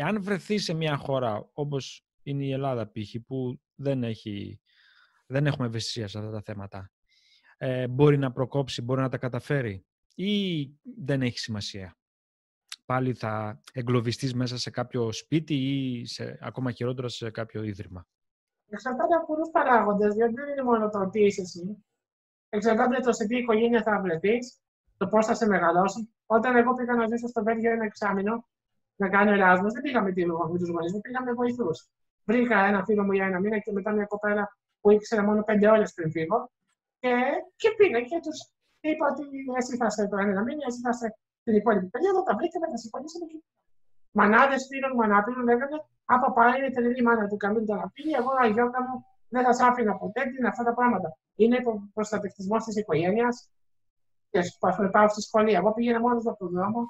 Εάν βρεθεί σε μια χώρα όπως είναι η Ελλάδα π.χ. που δεν, έχει, δεν έχουμε ευαισθησία σε αυτά τα θέματα, ε, μπορεί να προκόψει, μπορεί να τα καταφέρει ή δεν έχει σημασία. Πάλι θα εγκλωβιστείς μέσα σε κάποιο σπίτι ή σε, ακόμα χειρότερα σε κάποιο ίδρυμα. Εξαρτάται από πολλούς παράγοντες, γιατί δεν είναι μόνο το τι είσαι εσύ. Εξαρτάται το σε τι οικογένεια θα βρεθεί, το πώς θα σε μεγαλώσει. Όταν εγώ πήγα να ζήσω στο Βέλγιο ένα εξάμεινο να κάνω Εράσμο, δεν πήγα με, με τους γονείς μου, πήγα με βοηθούς. Βρήκα ένα φίλο μου για ένα μήνα και μετά μια κοπέλα που ήξερα μόνο πέντε ώρες πριν φύγω. Και, και πήγα και τους είπα ότι εσύ θα είσαι το ένα μήνα, εσύ θα είσαι την υπόλοιπη περίοδο, τα βρήκαμε, θα συμφωνήσουμε και Μανάδες φίλων μου ανάπηρων λέγανε Από πάει είναι τρελή μάνα του Καμίλ τον αφήνει, εγώ αγιώκα μου δεν θα σ' άφηνα ποτέ την αυτά τα πράγματα. Είναι ο προστατευτισμός της οικογένειας. Και α πάω στη σχολή. Εγώ πήγαινα μόνος από τον δρόμο.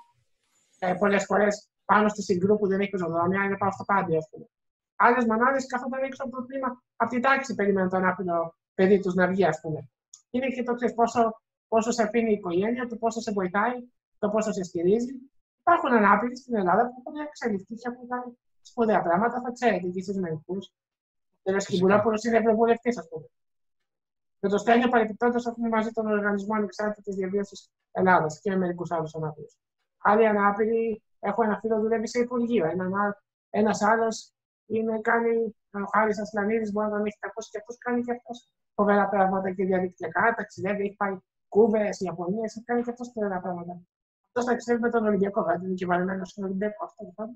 Ε, Πολλές φορές πάνω στη συγκρού που δεν έχει πεζοδρόμια, είναι πάω στο πάντι, ας πούμε. Άλλες μανάδες κάθονταν έξω από το τμήμα, από την τάξη περιμένουν τον άπειρο παιδί τους να βγει, ας πούμε. Είναι και το ξέρεις πόσο, πόσο σε αφήνει η οικογένεια, το πόσο σε βοηθάει, το πόσο σε στηρίζει. Υπάρχουν ανάπηροι στην Ελλάδα που έχουν εξελιχθεί και έχουν κάνει σπουδαία πράγματα. Θα ξέρετε και εσείς μερικού. Ο κ. Χιμπουλόπουλο είναι ευρωβουλευτής, ας πούμε. Με το Στέλιο παρεπιπτόντως έχουμε μαζί τον Οργανισμό Ανεξάρτητης Διαβίωσης Ελλάδας και με μερικούς άλλους ανάπηρους. Άλλοι ανάπηροι έχουν ένα φίλο δουλεύει σε Υπουργείο. Ένας άλλος είναι κάνει. Ο Χάρης Ασλανίδης μπορεί να τον έχει ακούσει και αυτό κάνει και αυτός φοβερά πράγματα και διαδικτυακά. Ταξιδεύει, έχει πάει Κούβες, Ιαπωνία, έχει κάνει και αυτός φοβερά πράγματα. Αυτός ταξιδεύει με τον Ολυμπιακό, δεν είναι κυβερνημένο στον Ολυμπιακό αυτό λοιπόν.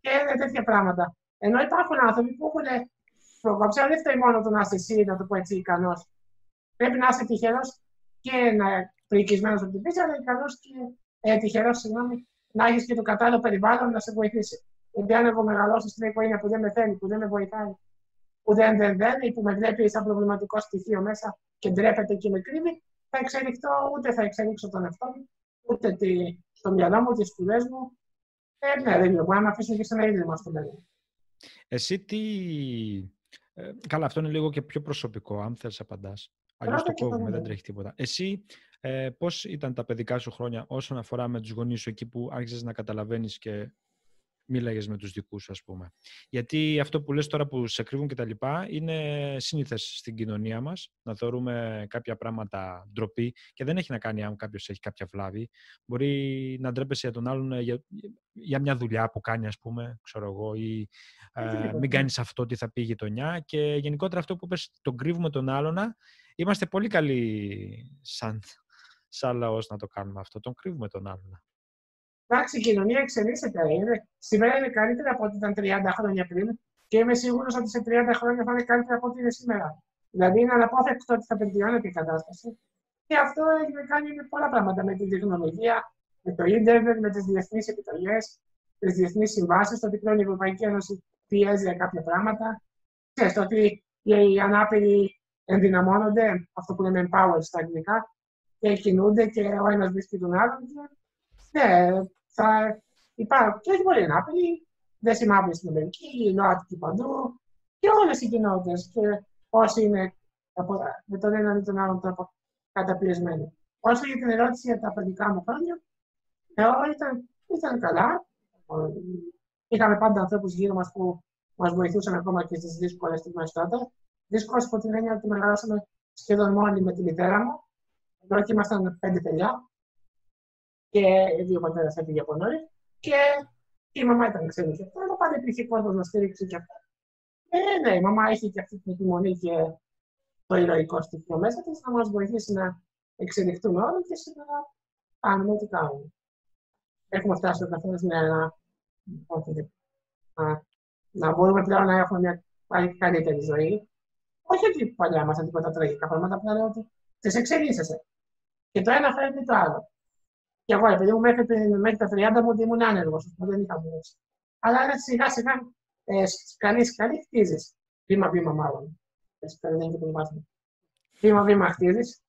Και είναι τέτοια πράγματα. Ενώ υπάρχουν άνθρωποι που έχουν προκόψει, αλλά δεν φταίει μόνο το να είσαι εσύ, να το πω έτσι, ικανός. Πρέπει να είσαι τυχερός και να πρικισμένο από την πίστη, αλλά ικανός και ε, τυχερός, συγγνώμη, να έχεις και το κατάλληλο περιβάλλον να σε βοηθήσει. Γιατί αν εγώ μεγαλώσω στην οικογένεια που δεν με θέλει, που δεν με βοηθάει, που δεν δεν δεν, ή που με βλέπει σαν προβληματικό στοιχείο μέσα και ντρέπεται και με κρύβει, θα εξελιχθώ, ούτε θα εξελίξω τον εαυτό μου, ούτε τη, στο μυαλό μου, τις σπουδές μου. Ε, ναι, δεν είναι. Μπορεί να με αφήσουν και σε ένα ίδρυμα στο μέλλον. Εσύ τι. Ε, καλά, αυτό είναι λίγο και πιο προσωπικό, αν θες απαντάς. Αλλιώς το κόβουμε, δεν τρέχει τίποτα. Εσύ, ε, πώς ήταν τα παιδικά σου χρόνια όσον αφορά με τους γονείς σου εκεί που άρχισες να καταλαβαίνεις και μίλαγε με τους δικούς σου, ας πούμε; Γιατί αυτό που λες τώρα που σε κρύβουν και τα λοιπά είναι σύνηθες στην κοινωνία μας, να θεωρούμε κάποια πράγματα ντροπή και δεν έχει να κάνει αν κάποιος έχει κάποια βλάβη. Μπορεί να ντρέπεσαι για τον άλλον για, για μια δουλειά που κάνει, ας πούμε, ξέρω εγώ, ή ε, μην κάνεις αυτό τι θα πει η γειτονιά και γενικότερα αυτό που είπες, τον κρύβουμε τον άλλον, είμαστε πολύ καλοί σαν, σαν λαός να το κάνουμε αυτό, τον κρύβουμε τον άλλον. Εντάξει, η κοινωνία εξελίσσεται. Είναι, σήμερα είναι καλύτερα από ό,τι ήταν 30 χρόνια πριν και είμαι σίγουρος ότι σε 30 χρόνια θα είναι καλύτερα από ό,τι είναι σήμερα. Δηλαδή είναι αναπόφευκτο ότι θα βελτιώνεται η κατάσταση. Και αυτό έχει να κάνει με πολλά πράγματα. Με την τεχνολογία, με το ίντερνετ, με τις διεθνείς επιταγές, τις διεθνείς συμβάσεις, το ότι πλέον η Ευρωπαϊκή Ένωση πιέζει για κάποια πράγματα. Ξέρετε ότι οι ανάπηροι ενδυναμώνονται, αυτό που λέμε empowered στα αγγλικά, και κινούνται και ο ένας βρίσκει τον άλλον. Ναι, θα υπάρχουν και όχι πολύ ανάπηροι, δεν σημαίνει στην Αμερική, οι ΛΟΑΤΚΙ παντού και όλες οι κοινότητες. Και όσοι είναι με τον έναν ή τον άλλον τρόπο καταπιεσμένοι. Όσο για την ερώτηση για τα παιδικά μου χρόνια, εγώ ήταν, ήταν καλά. Είχαμε πάντα ανθρώπους γύρω μας που μας βοηθούσαν ακόμα και στις δύσκολες στιγμές τότε. Δύσκολε από την έννοια ότι μεγαλώσαμε σχεδόν μόνοι με τη μητέρα μου, ενώ και ήμασταν πέντε παιδιά. Και δύο πατέρα έφυγε από νωρίς. Και η μαμά ήταν ξένη και αυτό, αλλά πάντα υπήρχε κόσμος να στηρίξει και αυτά. Ε, ναι, η μαμά έχει και αυτή την επιμονή και το ηρωικό στοιχείο μέσα της να μας βοηθήσει να εξελιχθούμε όλοι και να κάνουμε ό,τι κάνουμε. Έχουμε φτάσει ο καθένας με ένα. Να, να μπορούμε πλέον να έχουμε μια πάλι καλύτερη ζωή. Όχι ότι παλιά ήμασταν τίποτα τραγικά πράγματα, απλά λέω ότι τις εξελίσσεσαι. Και το ένα φέρνει το άλλο. Και εγώ, επειδή μου μέχρι, μέχρι τα 30 μου ήμουν άνεργος, δεν είχα μπορέσει. Αλλά σιγά σιγά ε, καλή σκαλή χτίζεις. Βήμα-βήμα, μάλλον. Έτσι, δεν είναι και το βάθμο. Βήμα-βήμα χτίζεις.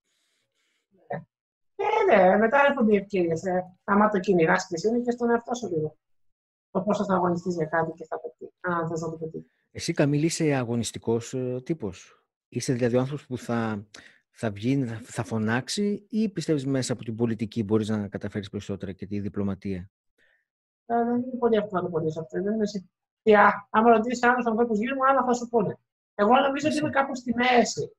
Ε, ναι, μετά έρχονται οι ευκαιρίες. Ε, άμα το κυνηγά και είναι και στον εαυτό σου λίγο. Το πόσο θα αγωνιστείς για κάτι και θα πετύχεις. Αν θες να το πετύχεις. Εσύ, Καμίλη, είσαι αγωνιστικός ε, τύπος; Είσαι δηλαδή ο άνθρωπος που θα, θα βγει, θα φωνάξει, ή πιστεύεις μέσα από την πολιτική μπορείς να καταφέρεις περισσότερα και τη διπλωματία; Ε, δεν είναι πολύ εύκολο να το πω αυτό. Δεν είναι... Και άμα ρωτήσεις άλλους ανθρώπους γύρω μου, άλλα θα σου πούνε. Εγώ νομίζω ότι είμαι κάπου στη μέση.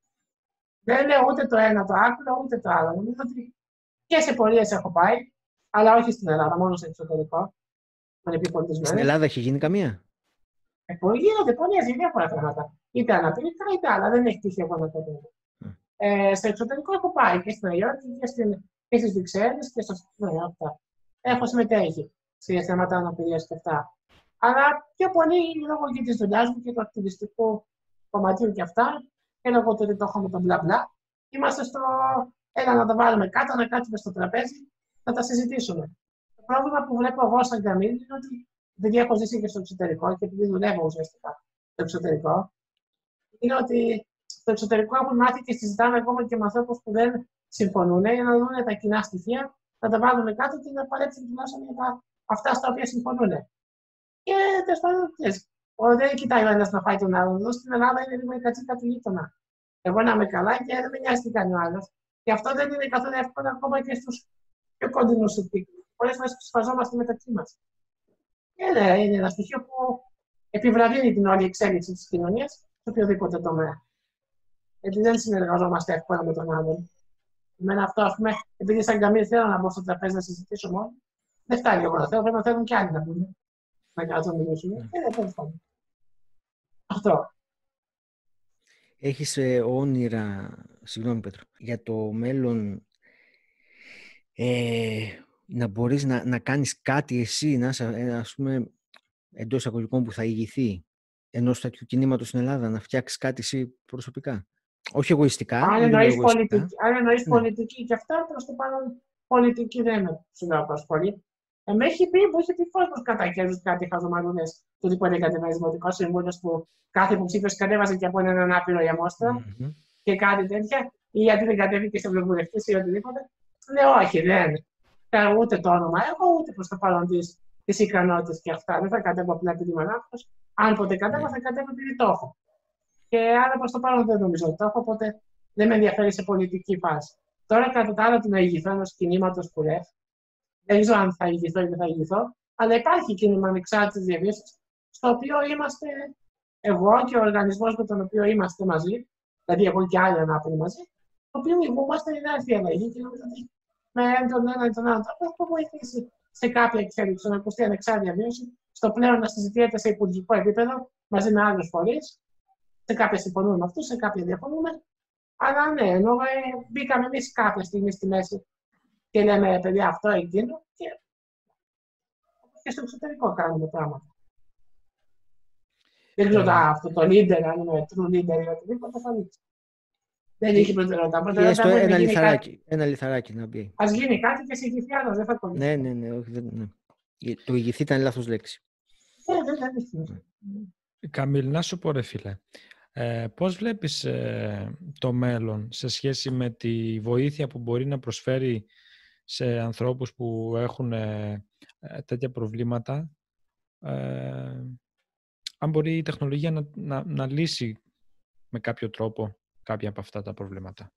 Δεν λέω ούτε το ένα το άκρο, ούτε το άλλο. Νομίζω ότι και σε πορείες έχω πάει, αλλά όχι στην Ελλάδα, μόνο σε εξωτερικό. Στην Ελλάδα έχει γίνει καμία; Ε, γίνονται πορείε για διάφορα πράγματα. Είτε αναπηρικά είτε άλλα. Δεν έχει τύχει εγώ να το δω. Ε, στο εξωτερικό έχω πάει και στην Νέα Υόρκη και, στην, και στις Βρυξέλλες και στο. Ναι, αυτά. Έχω συμμετέχει σε θέματα αναπηρίας και αυτά. Αλλά πιο πολύ λόγω και της δουλειάς μου και του ακτιβιστικού κομματίου και αυτά, και λόγω του ότι το έχω με τον μπλα μπλα, είμαστε στο έλα να τα βάλουμε κάτω, να κάτσουμε στο τραπέζι, να τα συζητήσουμε. Το πρόβλημα που βλέπω εγώ σαν καμίλ είναι ότι επειδή έχω ζήσει και στο εξωτερικό και επειδή δουλεύω ουσιαστικά στο εξωτερικό, είναι ότι στο εξωτερικό έχουν μάθει και συζητάμε ακόμα και με ανθρώπους που δεν συμφωνούν για να δουν τα κοινά στοιχεία, να τα βάλουμε κάτω και να παλέψουν τουλάχιστον για τα, αυτά στα οποία συμφωνούν. Και τέλος πάντων, δεν κοιτάει ο ένας να φάει τον άλλον. Εδώ στην Ελλάδα είναι λίγο η κατσίκα του γείτονα. Εγώ να είμαι καλά και δεν με νοιάζει τι κάνει ο άλλος. Και αυτό δεν είναι καθόλου εύκολο ακόμα και στους πιο κοντινούς υπήκου. Πολλές φορές σφαζόμαστε μεταξύ μας. Είναι, είναι ένα στοιχείο που επιβραδύνει την όλη εξέλιξη της κοινωνίας σε οποιοδήποτε τομέα. Γιατί δεν συνεργαζόμαστε εύκολα με τον άλλον. Εμένα αυτό, ας πούμε, επειδή σαν καμία θέλω να μπω στο τραπέζι να συζητήσω μόνο, δεν φτάνει εγώ να θέλω, πρέπει να θέλουν και άλλοι να πούνε. Να κάτσουν να μιλήσουν. Mm. Ε, δεν φτάνει. Αυτό. Έχεις ε, όνειρα, συγγνώμη Πέτρο, για το μέλλον ε, να μπορείς να, να κάνεις κάτι εσύ, να είσαι, ας πούμε, εντός εισαγωγικών που θα ηγηθεί ενός τέτοιου κινήματος στην Ελλάδα, να φτιάξεις κάτι εσύ προσωπικά. Όχι εγωιστικά. Αν εννοείς πολιτική, αν εννοείς ναι. πολιτική και αυτά, προς το παρόν πολιτική δεν με συναπασχολεί. Ε, με έχει πει, μου έχει πει κόσμος κατά κάτι χαζομαρούλε του τύπου δεν κατεβάζει δημοτικό συμβούλιο που κάθε υποψήφιος κατέβαζε και από έναν άπειρο για μόστρα mm-hmm. και κάτι τέτοια, ή γιατί δεν κατέβηκε σε ευρωβουλευτή ή οτιδήποτε. Λέω, όχι, δεν. Ούτε το όνομα έχω, ούτε προς το παρόν τις ικανότητες και αυτά. Δεν θα κατέβω απλά επειδή είμαι Αν ποτέ κατέβω, ναι. θα κατέβω επειδή το έχω. Και άρα προς το παρόν δεν νομίζω ότι το έχω, οπότε δεν με ενδιαφέρει σε πολιτική φάση. Τώρα, κατά τα άλλα, του να ηγηθώ ενός κινήματος που λε, δεν ξέρω αν θα ηγηθώ ή δεν θα ηγηθώ, αλλά υπάρχει κίνημα ανεξάρτητης διαβίωσης, στο οποίο είμαστε εγώ και ο οργανισμός με τον οποίο είμαστε μαζί, δηλαδή εγώ και άλλοι ανάπηροι μαζί, το οποίο ηγούμαστε η νέα αλλαγή και νομίζω ότι με τον ένα ή τον άλλο τρόπο θα βοηθήσει σε κάποια εξέλιξη, να ακουστεί ανεξάρτητη διαβίωση, στο πλέον να συζητιέται σε υπουργικό επίπεδο μαζί με άλλους φορείς. Σε κάποια συμφωνούμε με αυτούς, σε κάποια διαφωνούμε. Αλλά ναι, ενώ ε, μπήκαμε εμείς κάποια στιγμή στη μέση και λέμε παιδιά αυτό, εκείνο. Και, και στο εξωτερικό κάνουμε πράγματα. Δεν ξέρω yeah. αυτό το leader, αν είναι true leader ή οτιδήποτε, θα δείξει. Δεν έχει προτεραιότητα. Προτεραιότητα ένα, λιθαράκι, ένα λιθαράκι να μπει. Α γίνει κάτι και σε ηγηθεί άλλο, δεν θα κολλήσει. Ναι, ναι, ναι, όχι, δεν, ναι. Το ηγηθεί ήταν λάθος λέξη. Ναι, δεν, δεν, Καμίλ, να σου πω ρε φίλε. Ε, πώς βλέπεις ε, το μέλλον σε σχέση με τη βοήθεια που μπορεί να προσφέρει σε ανθρώπους που έχουν ε, ε, τέτοια προβλήματα; Αν μπορεί η τεχνολογία να, να, να λύσει με κάποιο τρόπο κάποια από αυτά τα προβλήματα.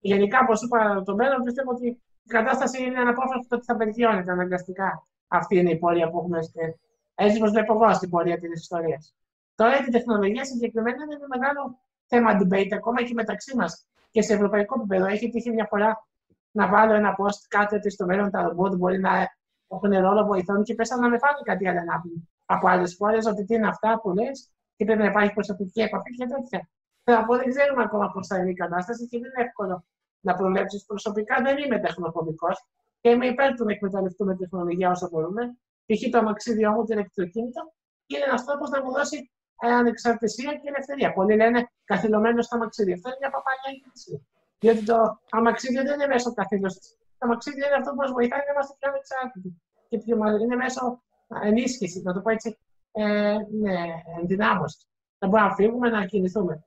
Γενικά, όπως είπα, το μέλλον πιστεύω ότι η κατάσταση είναι αναπόφευκτο ότι θα βελτιώνεται αναγκαστικά. Αυτή είναι η πορεία που έχουμε. Έτσι, όπως βλέπω εγώ στην πορεία της ιστορίας. Τώρα η τεχνολογία συγκεκριμένα είναι ένα μεγάλο θέμα debate ακόμα και μεταξύ μας και σε ευρωπαϊκό επίπεδο. Έχει τύχει μια φορά να βάλω ένα post κάτω ότι στο μέλλον τα ρομπότ μπορεί να έχουν ρόλο βοηθών και πέσαν να με φάνε κάτι άλλο από άλλες χώρες ότι τι είναι αυτά που λες και πρέπει να υπάρχει προσωπική επαφή και τέτοια. Θέλω να δεν ξέρουμε ακόμα πώς θα είναι η κατάσταση και δεν είναι εύκολο να προβλέψεις. Προσωπικά δεν είμαι τεχνοφοβικός και είμαι υπέρ του να εκμεταλλευτούμε τεχνολογία όσο μπορούμε. Π.χ. το αμαξίδιό μου, το ηλεκτροκίνητο, είναι ένας τρόπος να μου δώσει ανεξαρτησία και ελευθερία. Πολλοί λένε καθυλωμένο στο αμαξίδιο. Αυτό είναι μια παπάγια εγγύηση. Διότι το αμαξίδιο δεν είναι μέσω καθήλωσης. Το αμαξίδιο είναι αυτό που μας βοηθάει να είμαστε πιο ανεξάρτητοι. Και πιο, είναι μέσω ενίσχυσης, να το πω έτσι, ε, ναι, ενδυνάμωση. Να μπορούμε να φύγουμε, να κινηθούμε.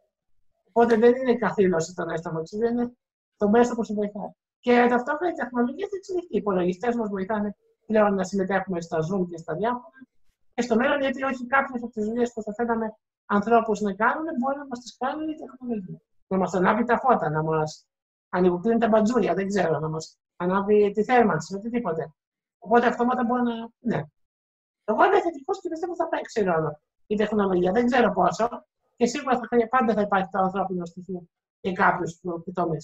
Οπότε δεν είναι καθήλωση το νέο αμαξίδιο, είναι το μέσο που σου βοηθάει. Και ταυτόχρονα η τεχνολογία δεν εξελιχθεί. Οι υπολογιστές μας βοηθάνε πλέον να συμμετέχουμε στα Zoom και στα διάφορα και στο μέλλον, γιατί όχι κάποιες από τις δουλειές που θα θέλαμε ανθρώπους να κάνουν, μπορεί να μας τις κάνει η τεχνολογία. Να μας ανάβει τα φώτα, να μας ανοιγοκλίνει τα μπατζούρια, δεν ξέρω, να μας ανάβει τη θέρμανση, οτιδήποτε. Οπότε αυτόματα μπορεί να. Ναι. Εγώ είμαι θετικός και πιστεύω ότι θα παίξει ρόλο η τεχνολογία. Δεν ξέρω πόσο. Και σίγουρα θα, πάντα θα υπάρχει το ανθρώπινο στοιχείο για κάποιου τομεί.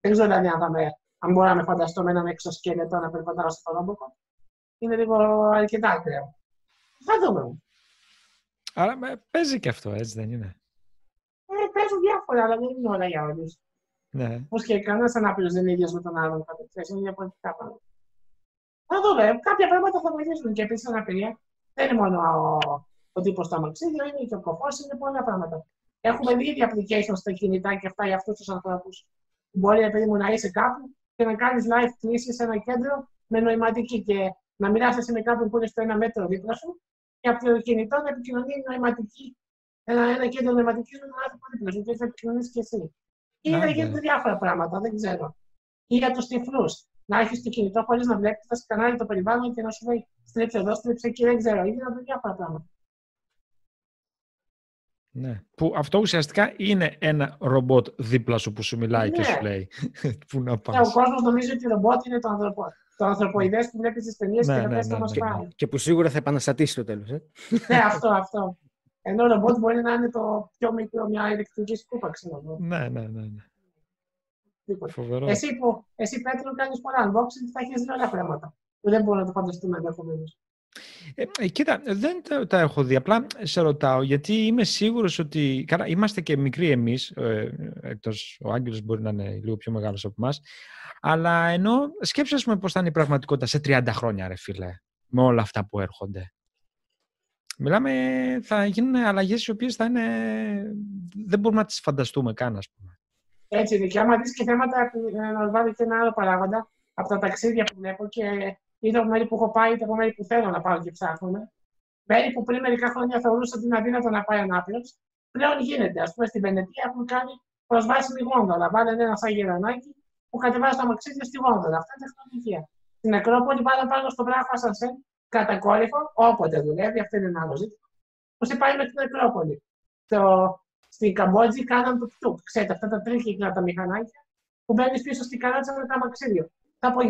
Δεν ξέρω δηλαδή αν, θα με, αν μπορώ να με φανταστώ με έναν εξωσκέλετο να περπατάω στο ρόμποκο. Είναι λίγο αρκετά ακραίο. Θα δούμε. Άρα παίζει και αυτό, έτσι δεν είναι; Ε, παίζουν διάφορα, αλλά δεν είναι όλα για όλους. Ναι. Πώ και κανένας ανάπηρος δεν είναι ίδιος με τον άλλον. Είναι διαφορετικά πράγματα. Θα δούμε. Κάποια πράγματα θα βοηθήσουν και επίσης αναπηρία. Δεν είναι μόνο ο, ο τύπος του αμαξίδιο, είναι και ο κοφός, είναι πολλά πράγματα. Έχουμε δει ήδη applications στα κινητά και αυτά για αυτούς τους ανθρώπους. Μπορεί επειδή μου να είσαι κάπου και να κάνεις live κλήσεις σε ένα κέντρο με νοηματική και να μοιράσαι με κάποιον που είναι στο ένα μέτρο δίπλα σου και από το κινητό να επικοινωνεί νοηματική, ένα, ένα κέντρο νοηματικής με τον άνθρωπο δίπλα σου και θα επικοινωνείς και εσύ. Ή να γίνονται διάφορα πράγματα, δεν ξέρω. Ή για τους τυφλούς. Να έχεις το κινητό χωρίς να βλέπεις, θα σκανάρει το περιβάλλον και να σου λέει στρίψε εδώ, στρίψε εκεί, δεν ξέρω. Ή γίνονται διάφορα πράγματα. Ναι. Που αυτό ουσιαστικά είναι ένα ρομπότ δίπλα σου που σου μιλάει ναι. και σου λέει πού να πας. Ναι, ο κόσμος νομίζει ότι το ρομπότ είναι το ανθρωπό το ανθρωποειδές που βλέπεις στι ταινίες ναι, και ναι, να ναι, μας πάει. Και που σίγουρα θα επαναστατήσει το τέλος. Ε; ναι, αυτό, αυτό. Ενώ ο ρομπότ μπορεί να είναι το πιο μικρό, μια ηλεκτρική σκούπα, ξέρω Ναι, ναι, ναι. ναι. Φοβερό. Εσύ, που, εσύ Πέτρο, κάνεις πολλά unboxing, θα έχεις δει άλλα πράγματα που δεν μπορούμε να το φανταστούμε ενδεχομένως. Ε, ε, κοίτα, δεν τα, τα, έχω δει. Απλά σε ρωτάω, γιατί είμαι σίγουρος ότι... Καλά, είμαστε και μικροί εμείς, ε, εκτός ο Άγγελος μπορεί να είναι λίγο πιο μεγάλος από εμάς, αλλά ενώ σκέψε, ας πούμε, πώς θα είναι η πραγματικότητα σε 30 χρόνια, ρε φίλε, με όλα αυτά που έρχονται. Μιλάμε, θα γίνουν αλλαγές οι οποίες θα είναι. Δεν μπορούμε να τις φανταστούμε καν, ας πούμε. Έτσι είναι. Και άμα δεις και θέματα, να βάλει και ένα άλλο παράγοντα από τα ταξίδια που βλέπω και είτε από μέρη που έχω πάει, είτε από μέρη που θέλω να πάω και ψάχνουμε. Μέρη που πριν μερικά χρόνια θεωρούσα ότι είναι αδύνατο να πάει ανάπηρο, πλέον γίνεται. Α πούμε στην Βενετία έχουν κάνει προσβάσιμη γόνδολα. Βάλανε ένα σαν γερανάκι που κατεβάζει το αμαξίδιο στη γόνδολα. Αυτά είναι τεχνολογία. Στην Ακρόπολη πάνω πάνω στο βράχο Ασανσέν, κατακόρυφο, όποτε δουλεύει, αυτό είναι ένα άλλο ζήτημα. Πώ πάει με την Ακρόπολη. Το... Στην Καμπότζη κάναν το πτούκ. Ξέρετε, αυτά τα τρίκυκλα τα μηχανάκια που μπαίνεις πίσω στην καράτσα με το αμαξίδιο. Τα από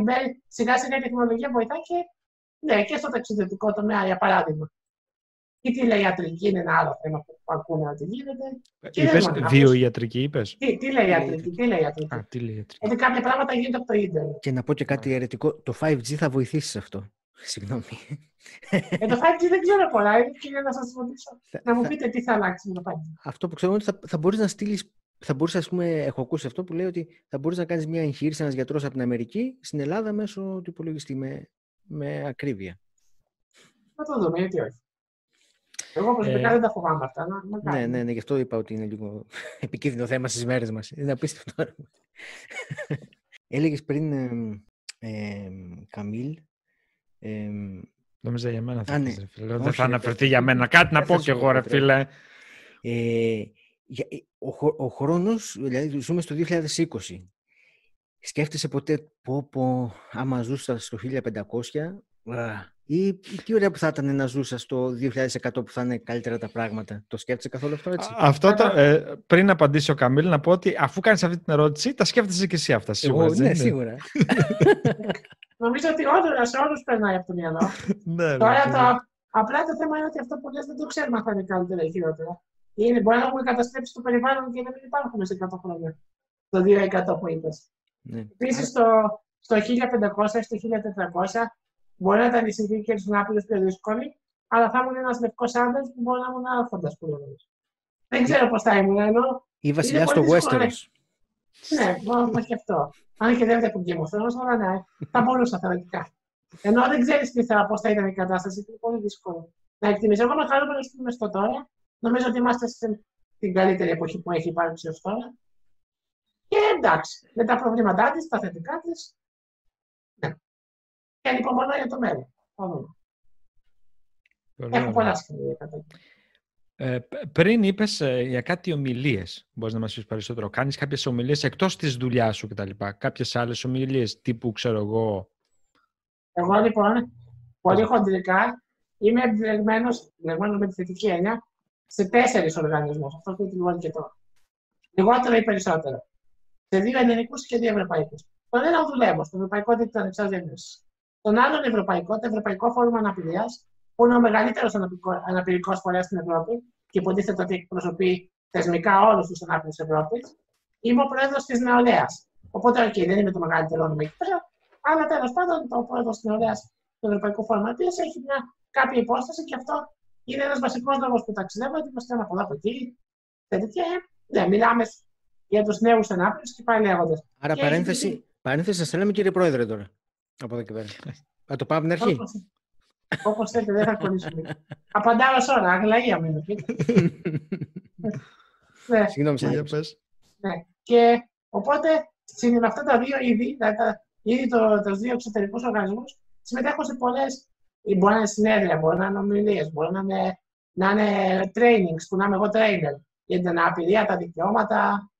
σιγά σιγά η τεχνολογία βοηθά και, ναι, και στο ταξιδιωτικό τομέα, για παράδειγμα. Η τηλεϊατρική είναι ένα άλλο θέμα που ακούνε ότι γίνεται. Είπες βιοιατρική, είπες; Τι, τηλεϊατρική, τηλεϊατρική. Α, τηλεϊατρική. Ότι κάποια πράγματα γίνονται από το ίντερνετ. Και να πω και κάτι αιρετικό. Το 5G θα βοηθήσει σε αυτό. Συγγνώμη. Ε, το 5G δεν ξέρω πολλά. Είναι να σας ρωτήσω. να μου πείτε τι θα αλλάξει με το 5G. Αυτό που ξέρω είναι ότι θα, θα μπορείς να στείλει. Θα μπορούσε, ας πούμε, έχω ακούσει αυτό που λέει ότι θα μπορείς να κάνεις μια εγχείρηση ένας γιατρός από την Αμερική στην Ελλάδα μέσω του υπολογιστή με, με ακρίβεια. Θα το δούμε, γιατί όχι. Εγώ προσωπικά ε, δεν τα φοβάμαι αυτά. Να, ναι, ναι, ναι, γι' αυτό είπα ότι είναι λίγο επικίνδυνο θέμα στις μέρες μας. Είναι απίστευτο. Έλεγες πριν, ε, ε, Καμίλ, Νόμιζα για μένα θα Α, πεις, ναι. ρε φίλε. Όχι, Δεν θα ρε, αναφερθεί παιδί. για μένα. Κάτι να Δεν πω θα κι σου εγώ, πω, ρε ρε. φίλε. Ε, για- ε, ο, χω- ο χρόνος, δηλαδή ζούμε στο 2020. Σκέφτεσαι ποτέ πω πω άμα ζούσα στο 1500 α, ή, ή τι ωραία που θα ήταν να ζούσα στο 2100 που θα είναι καλύτερα τα πράγματα. Το σκέφτεσαι καθόλου αυτό έτσι; Α, Αυτό το, ε, πριν απαντήσει ο Καμίλ, να πω ότι αφού κάνεις αυτή την ερώτηση, τα σκέφτεσαι και εσύ αυτά. Σίγουρα, Εγώ, έτσι, ναι, δεν είναι; σίγουρα. Νομίζω ότι όντω σε όλου περνάει από το μυαλό. Ναι, ρε Τώρα φίλε. το, απλά το θέμα είναι ότι αυτό που λες δεν το ξέρουμε αν θα είναι καλύτερα ή χειρότερα. Είναι, μπορεί να έχουμε καταστρέψει το περιβάλλον και να μην υπάρχουμε σε 100 χρόνια. Το 2% που είπες. Ναι. Επίσης, στο, στο 1500 ή στο 1400 μπορεί να ήταν οι συνθήκες του Νάπολη πιο δύσκολη, αλλά θα ήμουν ένας λευκός άντρας που μπορεί να ήμουν άρχοντας που λέμε. Δεν ξέρω πώς θα ήμουν, ενώ Ή βασιλιάς στο πολύ δύσκολο, Westeros. ναι, μπορώ να και αυτό. Αν και δεν βλέπω Game of Thrones, αλλά ναι, θα μπορούσα θεωρητικά. Ενώ δεν ξέρεις τι θα, πώς θα ήταν η κατάσταση, είναι πολύ δύσκολο να εκτιμήσει. Εγώ είμαι χαρούμενο που είμαι στο τώρα. Νομίζω ότι είμαστε στην καλύτερη εποχή που έχει υπάρξει ως τώρα. Και εντάξει, με τα προβλήματά της, τα θετικά της. Ναι. Και ανυπομονώ για το μέλλον. Πάμε. Πολύ Έχω ωραία. πολλά σχέδια κατά εκεί. Ε, π- πριν είπες για κάτι ομιλίες. Μπορείς να μας πεις περισσότερο. Κάνεις κάποιες ομιλίες εκτός της δουλειάς σου κτλ. Κάποιες άλλες ομιλίες τύπου, ξέρω εγώ. Εγώ λοιπόν, πολύ χοντρικά, είμαι επιλεγμένο με τη θετική έννοια σε τέσσερις οργανισμούς. Αυτό που είναι και τώρα. Λιγότερο ή περισσότερο. Σε δύο ελληνικούς και δύο ευρωπαϊκούς. Τον ένα δουλεύω, στο Ευρωπαϊκό Δίκτυο Ανεξάρτητης Τον άλλον ευρωπαϊκό, το Ευρωπαϊκό Φόρουμ Αναπηρίας, που είναι ο μεγαλύτερος αναπηρικό φορέας στην Ευρώπη και υποτίθεται ότι εκπροσωπεί θεσμικά όλους τους ανάπηρους της Ευρώπης. Είμαι ο πρόεδρος της νεολαίας. Οπότε, οκ, δεν είμαι το μεγαλύτερο όνομα εκεί πέρα, αλλά τέλος πάντων το πρόεδρος της νεολαίας του Ευρωπαϊκού Φόρουμ Αναπηρία έχει μια κάποια υπόσταση και αυτό είναι ένας βασικός λόγος που ταξιδεύω, γιατί μας στέλνουν από εδώ από εκεί. Και ναι, μιλάμε για τους νέους ανάπηρους και πάει λέγοντας. Άρα Και παρένθεση, έχει- παρένθεση σας λέμε κύριε Πρόεδρε τώρα. Από εδώ και πέρα. Θα το πάμε από την αρχή. Όπως θέλετε, δεν θα κολλήσουμε. Απαντάω σε όλα, αγλαία μην ναι, Συγγνώμη, Και σας για έκοψα. πες. ναι. Και οπότε συν- με αυτά τα δύο είδη, δηλαδή τα, ήδη το, τους δύο εξωτερικούς οργανισμούς, συμμετέχω σε πολλέ. Μπορεί να είναι συνέδρια, μπορεί να είναι ομιλίες, μπορεί να είναι, να είναι trainings, που να είμαι εγώ trainer για την αναπηρία, τα δικαιώματα,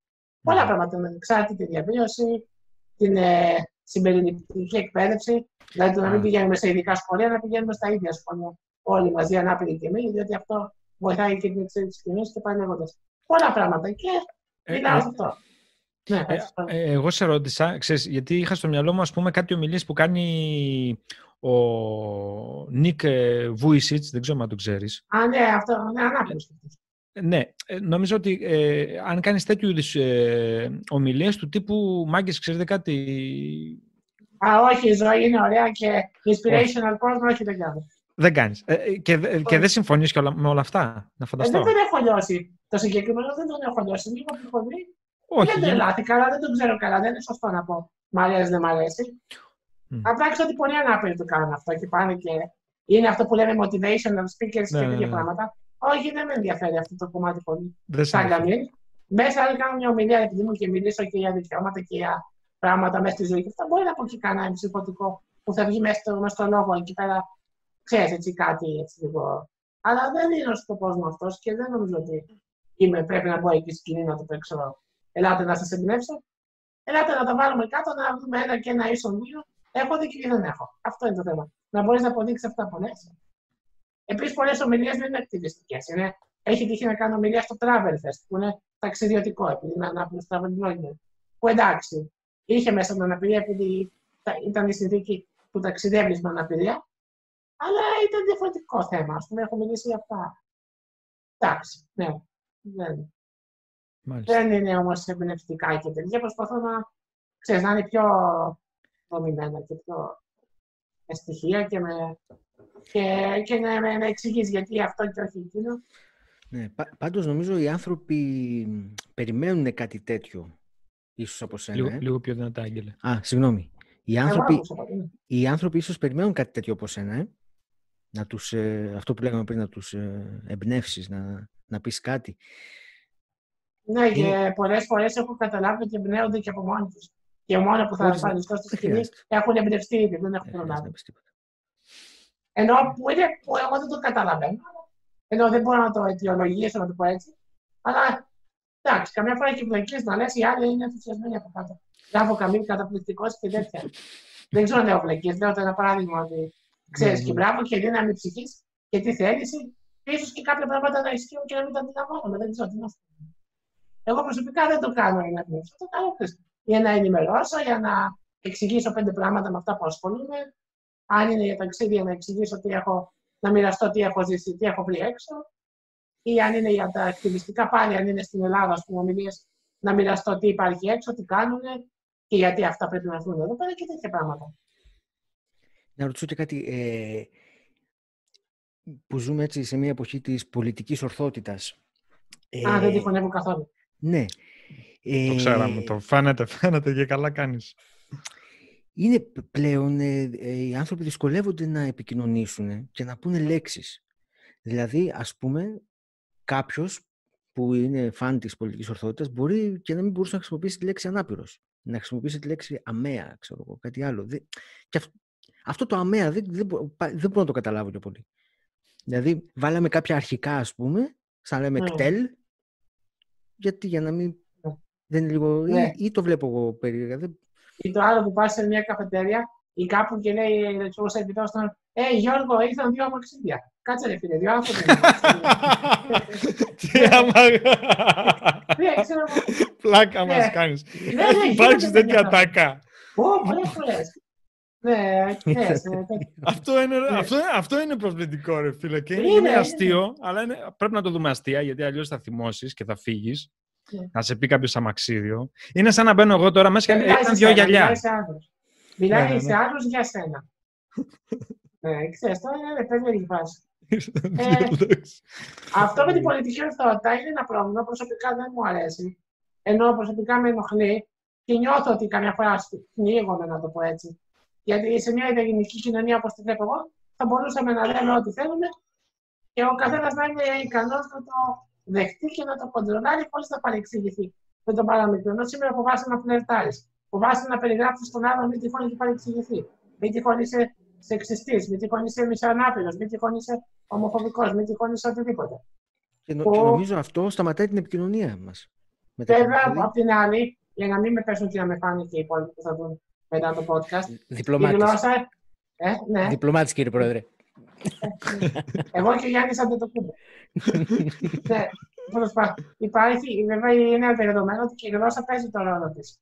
πολλά πράγματα με εξάρτητη διαβίωση, την ε, συμπεριληπτική εκπαίδευση, δηλαδή το να μην Α. πηγαίνουμε σε ειδικά σχολεία, να πηγαίνουμε στα ίδια σχολεία όλοι μαζί, ανάπηροι και εμείς, διότι αυτό βοηθάει και την εξέλιξη τη κοινωνία και πάει λέγοντας. Πολλά πράγματα. Και Ε, μιλάω ε, σε αυτό. Ναι, Ε, ευχαριστώ. ε, εγώ σε ρώτησα, ξέρεις, γιατί είχα στο μυαλό μου, ας πούμε, κάτι ομιλίες που κάνει ο Νίκ Βούισιτς, δεν ξέρω αν το ξέρεις. Α, ναι, αυτό είναι ανάπηρος. Ε, Ναι, ε, νομίζω ότι ε, αν κάνεις τέτοιου είδους ε, ομιλίες του τύπου «Μάγκες, ξέρετε κάτι, Α, όχι, η ζωή είναι ωραία και inspirational κόσμος, όχι δεν κάνω. δεν κάνεις». Ε, ε, και, δε- και δεν συμφωνείς και όλα, με όλα αυτά, να Ε, φανταστώ. δεν τον έχω λιώσει. Το συγκεκριμένο δεν τον έχω λιώσει. Λίγο πιο πολύ. Όχι, δεν για- τρελάθηκα, αλλά δεν τον ξέρω καλά. Δεν είναι σωστό να πω. Μ' αρέσει, δεν μ' αρέσει. Μμ. Απλά ξέρω ότι πολλοί ανάπηροι το κάνουν αυτό και πάνε και είναι αυτό που λέμε motivational speakers Ναι, και ναι, τέτοια ναι. πράγματα. Όχι, δεν με ενδιαφέρει αυτό το κομμάτι πολύ. δεν Σαν συμφωνώ. καμίλ. Μέσα, αν κάνω μια ομιλία επειδή μου και μιλήσω και για δικαιώματα και για πράγματα μέσα στη ζωή, και αυτά μπορεί να πω και κανένα ψυχοτικό που θα βγει μέσα στο, μέσα στο λόγο εκεί πέρα. Ξέρεις έτσι κάτι έτσι λίγο. Αλλά δεν είναι ο σκοπός μου αυτός και δεν νομίζω ότι είμαι, πρέπει να μπω εκεί σκηνή να το παίξω. Ελάτε να σας εμπνεύσω. Ελάτε να τα βάλουμε κάτω, να δούμε ένα και ένα ίσον δύο. Έχω δίκιο ή δεν έχω. Αυτό είναι το θέμα. Να μπορείς να αποδείξεις αυτά που λες. Επίσης, πολλές ομιλίες δεν είναι ακτιβιστικές. Είναι... Έχει τύχει να κάνω ομιλία στο Travel Fest, που είναι ταξιδιωτικό, επειδή είναι ανάπηρο travel blogger. Που εντάξει, είχε μέσα την αναπηρία, επειδή τα- ήταν η συνθήκη που ταξιδεύεις με αναπηρία, αλλά ήταν διαφορετικό θέμα. Α πούμε, έχω μιλήσει για αυτά. Εντάξει, ναι. Δεν, Μάλιστα. δεν είναι όμως εμπνευστικά και τέτοια. Προσπαθώ να, ξέρεις, να είναι πιο δομημένα και πιο με στοιχεία και, με, και, και να, να, να εξηγείς γιατί αυτό και όχι εκείνο. Ναι, πα- πάντως νομίζω οι άνθρωποι περιμένουν κάτι τέτοιο ίσως από σένα. Λίγο, ε. λίγο πιο δυνατά, Άγγελε. Α, συγγνώμη. Οι Εγώ άνθρωποι, άκουσα από την- οι άνθρωποι ίσως περιμένουν κάτι τέτοιο από σένα, ε. Να τους, ε, αυτό που λέγαμε πριν, να τους ε, εμπνεύσεις, να, να πεις κάτι. Ναι, και πολλές φορές έχω καταλάβει ότι εμπνέονται και από μόνοι τους. Και μόνο που θα Χωρίς να- εμφανιστώ στη δεν σκηνή χρειάζεται. έχουν εμπνευστεί ήδη, δεν έχουν Δεν χρειάζεται προλάβει. Να πεις τίποτα. Ενώ που, είναι, που εγώ δεν το καταλαβαίνω. Ενώ δεν μπορώ να το αιτιολογήσω, να το πω έτσι. Αλλά εντάξει, καμιά φορά έχει βλακίε να λες, οι άλλοι είναι ενθουσιασμένοι από κάτω. Γράφω καμία καταπληκτικό και τέτοια. δεν ξέρω αν έχω βλακίες. Λέω ένα παράδειγμα ότι ξέρεις ναι, και ναι. μπράβο και δύναμη ψυχής και τι θέληση. ίσως και κάποια πράγματα να ισχύουν και να μην τα αντιλαμβάνομαι. Δεν ξέρω τι να Εγώ προσωπικά δεν το κάνω για να πνίξω. Το κάνω για να ενημερώσω, για να εξηγήσω πέντε πράγματα με αυτά που ασχολούμαι. Αν είναι για ταξίδια, να εξηγήσω τι έχω, να μοιραστώ τι έχω ζήσει, τι έχω βρει έξω. Ή αν είναι για τα ακτιβιστικά, πάλι αν είναι στην Ελλάδα, ας πούμε, να μοιραστώ τι υπάρχει έξω, τι κάνουν και γιατί αυτά πρέπει να έρθουν εδώ πέρα και τέτοια πράγματα. Να ρωτήσω και κάτι. Ε, που ζούμε έτσι σε μια εποχή της πολιτικής ορθότητας. Α, ε, δεν τη χωνεύω καθόλου. Ναι. Ε, το ξέραμε, το φαίνεται, φαίνεται και καλά κάνεις. Είναι πλέον, ε, ε, οι άνθρωποι δυσκολεύονται να επικοινωνήσουν και να πούνε λέξεις. Δηλαδή, ας πούμε, κάποιος που είναι φαν της πολιτικής ορθότητας μπορεί και να μην μπορούσε να χρησιμοποιήσει τη λέξη ανάπηρος. Να χρησιμοποιήσει τη λέξη αμαία, ξέρω εγώ, κάτι άλλο. Και αυτό το αμαία δεν, δεν, δεν μπορώ να το καταλάβω και πολύ. Δηλαδή, βάλαμε κάποια αρχικά, ας πούμε, σαν λέμε mm. κτέλ, γιατί για να μην... Ναι. Δεν είναι λίγο... Ναι. Ή, ή, το βλέπω εγώ περίεργα. Δεν... Ή το άλλο που πας σε μια καφετέρια ή κάπου και λέει ο σερβιτός τον «Ε, Γιώργο, ήρθαν δύο αμαξίδια». Κάτσε ρε φίλε, δύο άνθρωποι. Τι άμα... Πλάκα μας ναι. κάνεις. Υπάρχει τέτοια τάκα. Ω, πολλές φορές. Ναι, ναι, αυτό, είναι, αυτό, αυτό είναι προβλητικό, ρε φίλε. Και είναι, είναι αστείο, αλλά είναι, πρέπει να το δούμε αστεία, γιατί αλλιώς θα θυμώσεις και θα φύγεις. Ναι. Να σε πει κάποιος αμαξίδιο. Είναι σαν να μπαίνω εγώ τώρα μέσα και ήταν δυο γυαλιά. Μιλάει ναι, ναι, σε άλλους για σένα. ναι, ξέρεις, τώρα είναι περίεργη φάση. ε, αυτό με την πολιτική ορθότητα είναι ένα πρόβλημα. Προσωπικά δεν μου αρέσει. Ενώ προσωπικά με ενοχλεί και νιώθω ότι καμιά φορά πνίγομαι, να το πω έτσι. Γιατί σε μια ιδεογενική κοινωνία όπως τη βλέπω εγώ, θα μπορούσαμε να λέμε ό,τι θέλουμε και ο καθένας να είναι ικανός να το δεχτεί και να το κοντρολάρει χωρίς να παρεξηγηθεί. Με τον παραμικρό. Ενώ σήμερα φοβάσαι να φλερτάρεις. Φοβάσαι να περιγράψεις τον άλλον, μην τυχόν έχει παρεξηγηθεί. Μην τυχόν είσαι σεξιστής, μην τυχόν είσαι μισοανάπηρο, μην τυχόν είσαι ομοφοβικός, μην τυχόν είσαι οτιδήποτε. Και, νο, και νομίζω αυτό σταματάει την επικοινωνία μας. Βέβαια, από την άλλη, για να μην με πέσουν και να με φάνε και οι υπόλοιποι που θα δουν μετά το podcast. Διπλωμάτης. Η γλώσσα... Ε, ναι. Διπλωμάτης, κύριε Πρόεδρε. Εγώ και ο Γιάννης Αντετοκούμπο. ναι, Υπάρχει, βέβαια, είναι δεδομένο ότι η γλώσσα παίζει τον ρόλο της.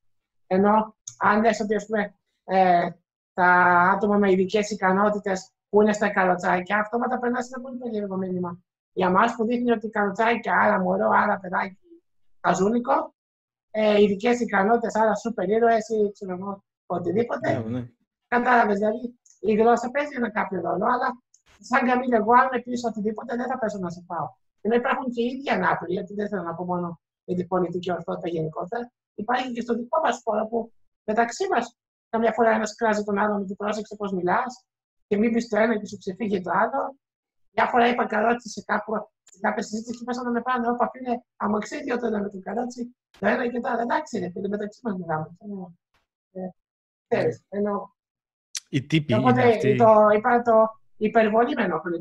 Ενώ αν λες ότι, ας πούμε, ε, τα άτομα με ειδικές ικανότητες που είναι στα καλοτσάκια, αυτόματα περνάς ένα πολύ περίεργο μήνυμα. Για εμά που δείχνει ότι καλοτσάκια, άρα μωρό, άρα παιδάκι, αζούνικο, ε, ειδικές ικανότητες, άρα σούπερ ήρωε ή ξέρω εγώ, οτιδήποτε. Ναι, ναι. Κατάλαβες, δηλαδή η γλώσσα παίζει ένα κάποιο ρόλο, αλλά σαν καμία εγώ, αν με πει οτιδήποτε, δεν θα πέσω να σε πάω. Ενώ υπάρχουν και οι ίδιοι ανάπηροι, γιατί δεν θέλω να πω μόνο για την πολιτική ορθότητα γενικότερα. Υπάρχει και στο δικό μας χώρο που μεταξύ μας καμιά φορά ένας κράζει τον άλλον ότι πρόσεξε πώς μιλάς και μην πει το ένα και σου ξεφύγει το άλλο. Διάφορα είπα καρότσι σε κάπου στην κάποια συζήτηση και πέσανε να με πάνε. Όπα, είναι αμοξίδιο το ένα με τον καρότσι, το ένα και το άλλο. Εντάξει, είναι φίλε, μεταξύ μας μιλάμε. Ε, Ξέρεις, ενώ... Η τύπη Οπότε, είναι αυτή. Το, είπα το υπερβολή με ενοχλεί.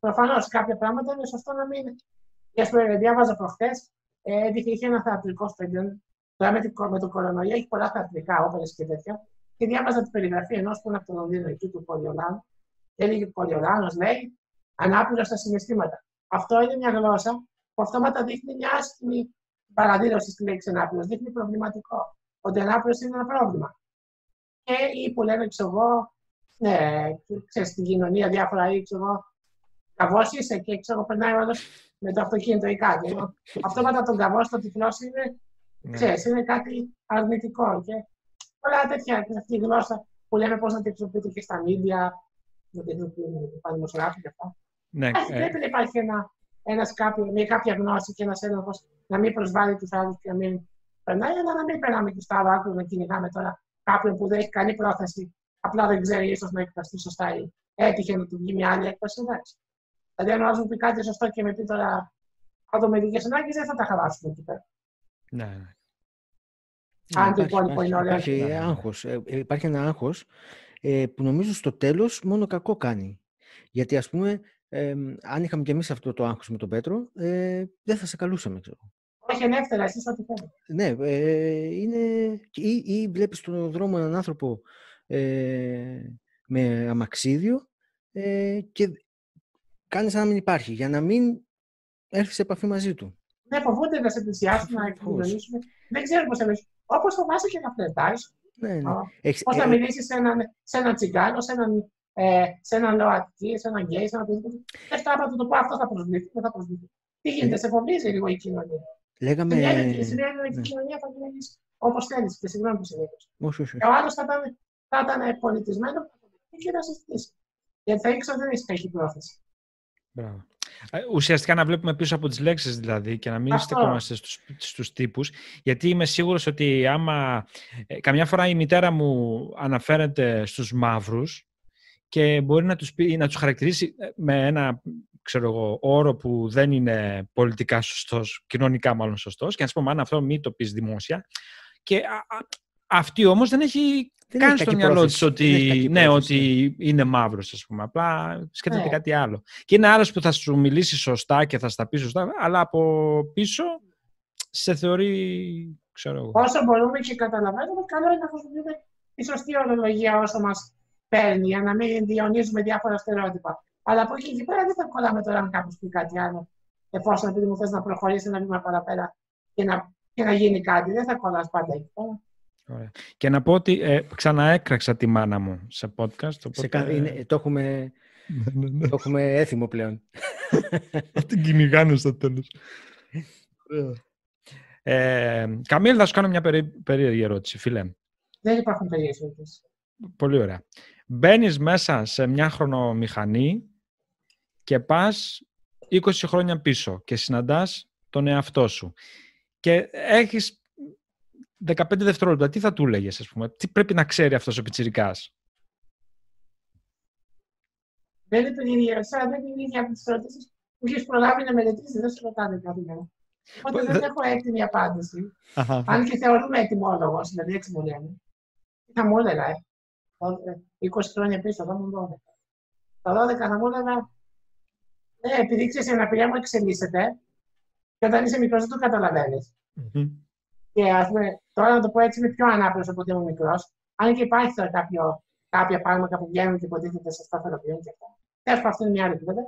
Προφανώς κάποια πράγματα είναι σωστό να μην. Και α πούμε, διάβαζα προχθές, ε, είχε ένα θεατρικό στέλιο. Τώρα με, με το κορονοϊό έχει πολλά θεατρικά, όπερες και τέτοια. Και διάβαζα την περιγραφή ενός που είναι από το Λονδίνο εκεί του Πολιολάνου. Και έλεγε Πολιολάνος, λέει, ανάπηρο στα συναισθήματα. Αυτό είναι μια γλώσσα που αυτόματα δείχνει μια άσχημη παραδήλωση στη λέξη ανάπηρο. Δείχνει προβληματικό. Ότι ανάπηρο είναι ένα πρόβλημα και ή που λένε, ξέρω εγώ, ναι, ξέρεις, στην κοινωνία διάφορα ή ξέρω εγώ, καβός είσαι και ξέρω εγώ, περνάει όλος με το αυτοκίνητο ή κάτι. Αυτό μετά τον καβός στο τυφλός είναι, ναι. ξέρεις, είναι κάτι αρνητικό και πολλά τέτοια αυτή η γλώσσα που λέμε πώς να τη χρησιμοποιείτε και στα μίντια, να τη χρησιμοποιούμε τα δημοσιογράφη και αυτά. Ναι, ε... Πρέπει να υπάρχει ένα, ένας κάποιο, μια κάποια γνώση και ένας έλεγχος να μην προσβάλλει τους άλλους και να μην περνάει, αλλά να μην περνάμε και στο άλλο άκρο να κυνηγάμε τώρα κάποιον που δεν έχει καλή πρόθεση, απλά δεν ξέρει ίσω να εκφραστεί σωστά ή έτυχε να του βγει μια άλλη έκφραση, εντάξει. Δηλαδή, αν ο άλλο μου πει κάτι σωστό και με πει τώρα ειδικέ ανάγκες, δεν θα τα χαλάσουμε εκεί πέρα. Ναι, ναι. Αν το υπόλοιπο είναι ωραίο. Υπάρχει, άγχος. Ε, υπάρχει ένα άγχος ε, που νομίζω στο τέλος μόνο κακό κάνει. Γιατί ας πούμε, ε, αν είχαμε κι εμείς αυτό το άγχος με τον Πέτρο, ε, δεν θα σε καλούσαμε, ξέρω. Όχι ελεύθερα, εσείς ό,τι θέλετε. Ναι, ε, είναι... Ή, ή βλέπεις στον δρόμο έναν άνθρωπο ε, με αμαξίδιο ε, και κάνεις σαν να μην υπάρχει, για να μην έρθεις σε επαφή μαζί του. Ναι, φοβούνται να σε πλησιάσουν, να εκδηλώσουν. Δεν ξέρω πώς θα μιλήσει. Όπως φοβάσαι και να φλερτάρεις. Ναι, ναι. Πώς θα μιλήσεις σε έναν, σε έναν τσιγκάνο, σε έναν, ε, σε έναν ΛΟΑΤΚΙ, σε έναν γκέι, σε έναν οτιδήποτε. Δεν άμα του το πω αυτό θα προσβληθεί, δεν θα προσβληθεί. Τι γίνεται, σε φοβίζει λίγο η κοινωνία. Λέγαμε. Σημαίνει ότι η κοινωνία θα γίνει όπως θέλεις και συγγνώμη που συνήθω. Και ο άλλος θα ήταν, θα ήταν πολιτισμένο και θα συζητήσει. Γιατί θα ήξερα ότι δεν έχει κακή πρόθεση. Μπράβο. Ε, ουσιαστικά να βλέπουμε πίσω από τις λέξεις δηλαδή και να μην στεκόμαστε στους, στους τύπους. Γιατί είμαι σίγουρος ότι άμα... Ε, καμιά φορά η μητέρα μου αναφέρεται στους μαύρους και μπορεί να τους, πει, να τους χαρακτηρίσει ε, με ένα ξέρω εγώ, όρο που δεν είναι πολιτικά σωστός, κοινωνικά μάλλον σωστός και να σου πω, αν αυτό μην το πεις δημόσια. Και αυτή όμως δεν έχει δεν καν στο μυαλό της ότι, ναι, ότι είναι μαύρος, ας πούμε. Απλά σκέφτεται ναι. κάτι άλλο. Και είναι άλλος που θα σου μιλήσει σωστά και θα στα πει σωστά, αλλά από πίσω σε θεωρεί. Ξέρω εγώ. Όσο μπορούμε και καταλαβαίνουμε, καλό είναι να χρησιμοποιούμε τη σωστή ορολογία όσο μας παίρνει, για να μην διονύζουμε διάφορα στερεότυπα. Αλλά από εκεί και πέρα δεν θα κολλάμε τώρα αν κάποιος πει κάτι άλλο. Εφόσον επειδή μου θες να προχωρήσει ένα βήμα παραπέρα και να, και να γίνει κάτι, δεν θα κολλάς πάντα εκεί πέρα. Ωραία. Και να πω ότι ε, ξαναέκραξα τη μάνα μου σε podcast. Οπότε... Σε κα... είναι, το, έχουμε... Ναι, ναι, ναι. το έχουμε έθιμο πλέον. την κυνηγάνε στο τέλος. ε, Καμίλ, θα σου κάνω μια περί... περίεργη ερώτηση, φίλε. Δεν υπάρχουν περίεργες ερωτήσεις. Πολύ ωραία. Μπαίνεις μέσα σε μια χρονομηχανή και πας 20 χρόνια πίσω και συναντάς τον εαυτό σου. Και έχεις 15 δευτερόλεπτα, τι θα του έλεγε, ας πούμε, τι πρέπει να ξέρει αυτός ο πιτσυρικά. Δεν είναι το ίδιο, σαν δεν είναι η ίδια από τι ερωτήσει που έχει προλάβει να μελετήσεις, δεν σου ρωτάνε κάτι Οπότε δεν έχω έτοιμη απάντηση. Αν και θεωρούμε ετοιμόλογος, δηλαδή έτσι μου λένε. Τι θα μου έλεγα, ε; 20 χρόνια πίσω, θα μου 12. Τα 12 θα μου έλεγα, ε, επειδή ξέρεις η αναπηρία μου εξελίσσεται, και όταν είσαι μικρός δεν το καταλαβαίνεις. Και ας πούμε, τώρα να το πω έτσι, είμαι πιο ανάπηρος από ότι ήμουν μικρός. Αν και υπάρχει τώρα κάποιο, κάποια πράγματα που βγαίνουν και υποτίθεται σε σταθεροποιούν και αυτά. Τέλος αυτό είναι μια άλλη κουβέντα.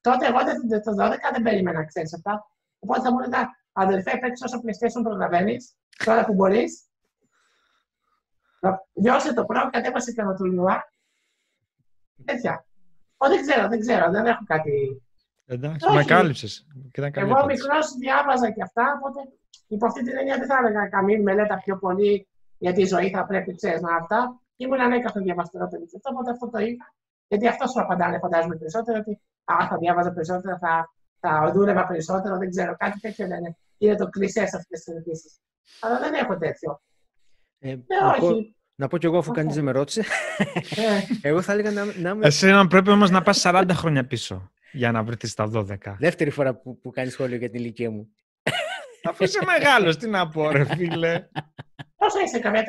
Τότε εγώ το 12 δεν περίμενα να ξέρεις αυτά. Οπότε θα μου έλεγα, αδερφέ, παίξει όσο PlayStation προλαβαίνεις, τώρα που μπορείς. Διώσε το πρώτο, κατέβασε και το λιουά. Τέτοια. Ω, δεν ξέρω, δεν ξέρω, δεν έχω κάτι. Εντάξει, με κάλυψε. Εγώ μικρός διάβαζα και αυτά, οπότε Υπό αυτή την έννοια δεν θα έλεγα καμία μελέτα πιο πολύ γιατί η ζωή θα πρέπει ξέρεις, να αυτά. Ήμουν ανέκαθεν διαβαστερό παιδί αυτό, οπότε αυτό το είχα. Γιατί αυτό σου απαντάνε, φαντάζομαι περισσότερο, ότι α, θα διάβαζα περισσότερο, θα, θα δούλευα περισσότερο, δεν ξέρω, κάτι τέτοιο λένε. Είναι το κλεισέ σε αυτές τις ερωτήσεις. Αλλά δεν έχω τέτοιο. Ε, ε, να, όχι. Πω, να πω κι εγώ, αφού κανείς δεν με ρώτησε. Ε. εγώ θα έλεγα να, να με... Εσύ πρέπει όμως να πας 40 χρόνια πίσω για να βρεις τα 12. Δεύτερη φορά που, που κάνεις σχόλιο για την ηλικία μου. Αφού είσαι μεγάλος, τι να πω, ρε φίλε. Πόσο είσαι, καμιά 35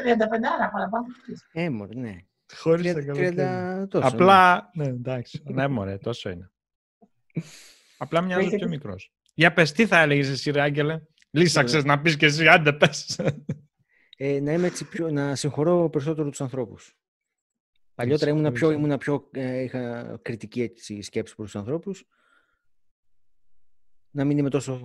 άρα παραπάνω. Ε, ναι. Χωρίς τα τόσο. Απλά, ναι, εντάξει. ναι, μωρέ, τόσο είναι. Απλά μοιάζει πιο μικρός. Για πες, τι θα έλεγες εσύ, ρε Άγγελε; Λύσαξες ε. να πεις και εσύ, άντε πες. Ε, να είμαι έτσι πιο, να συγχωρώ περισσότερο τους ανθρώπους. Παλιότερα ήμουν πιο, ήμουν πιο ε, είχα κριτική έτσι, σκέψη προς τους ανθρώπους. Να μην είμαι τόσο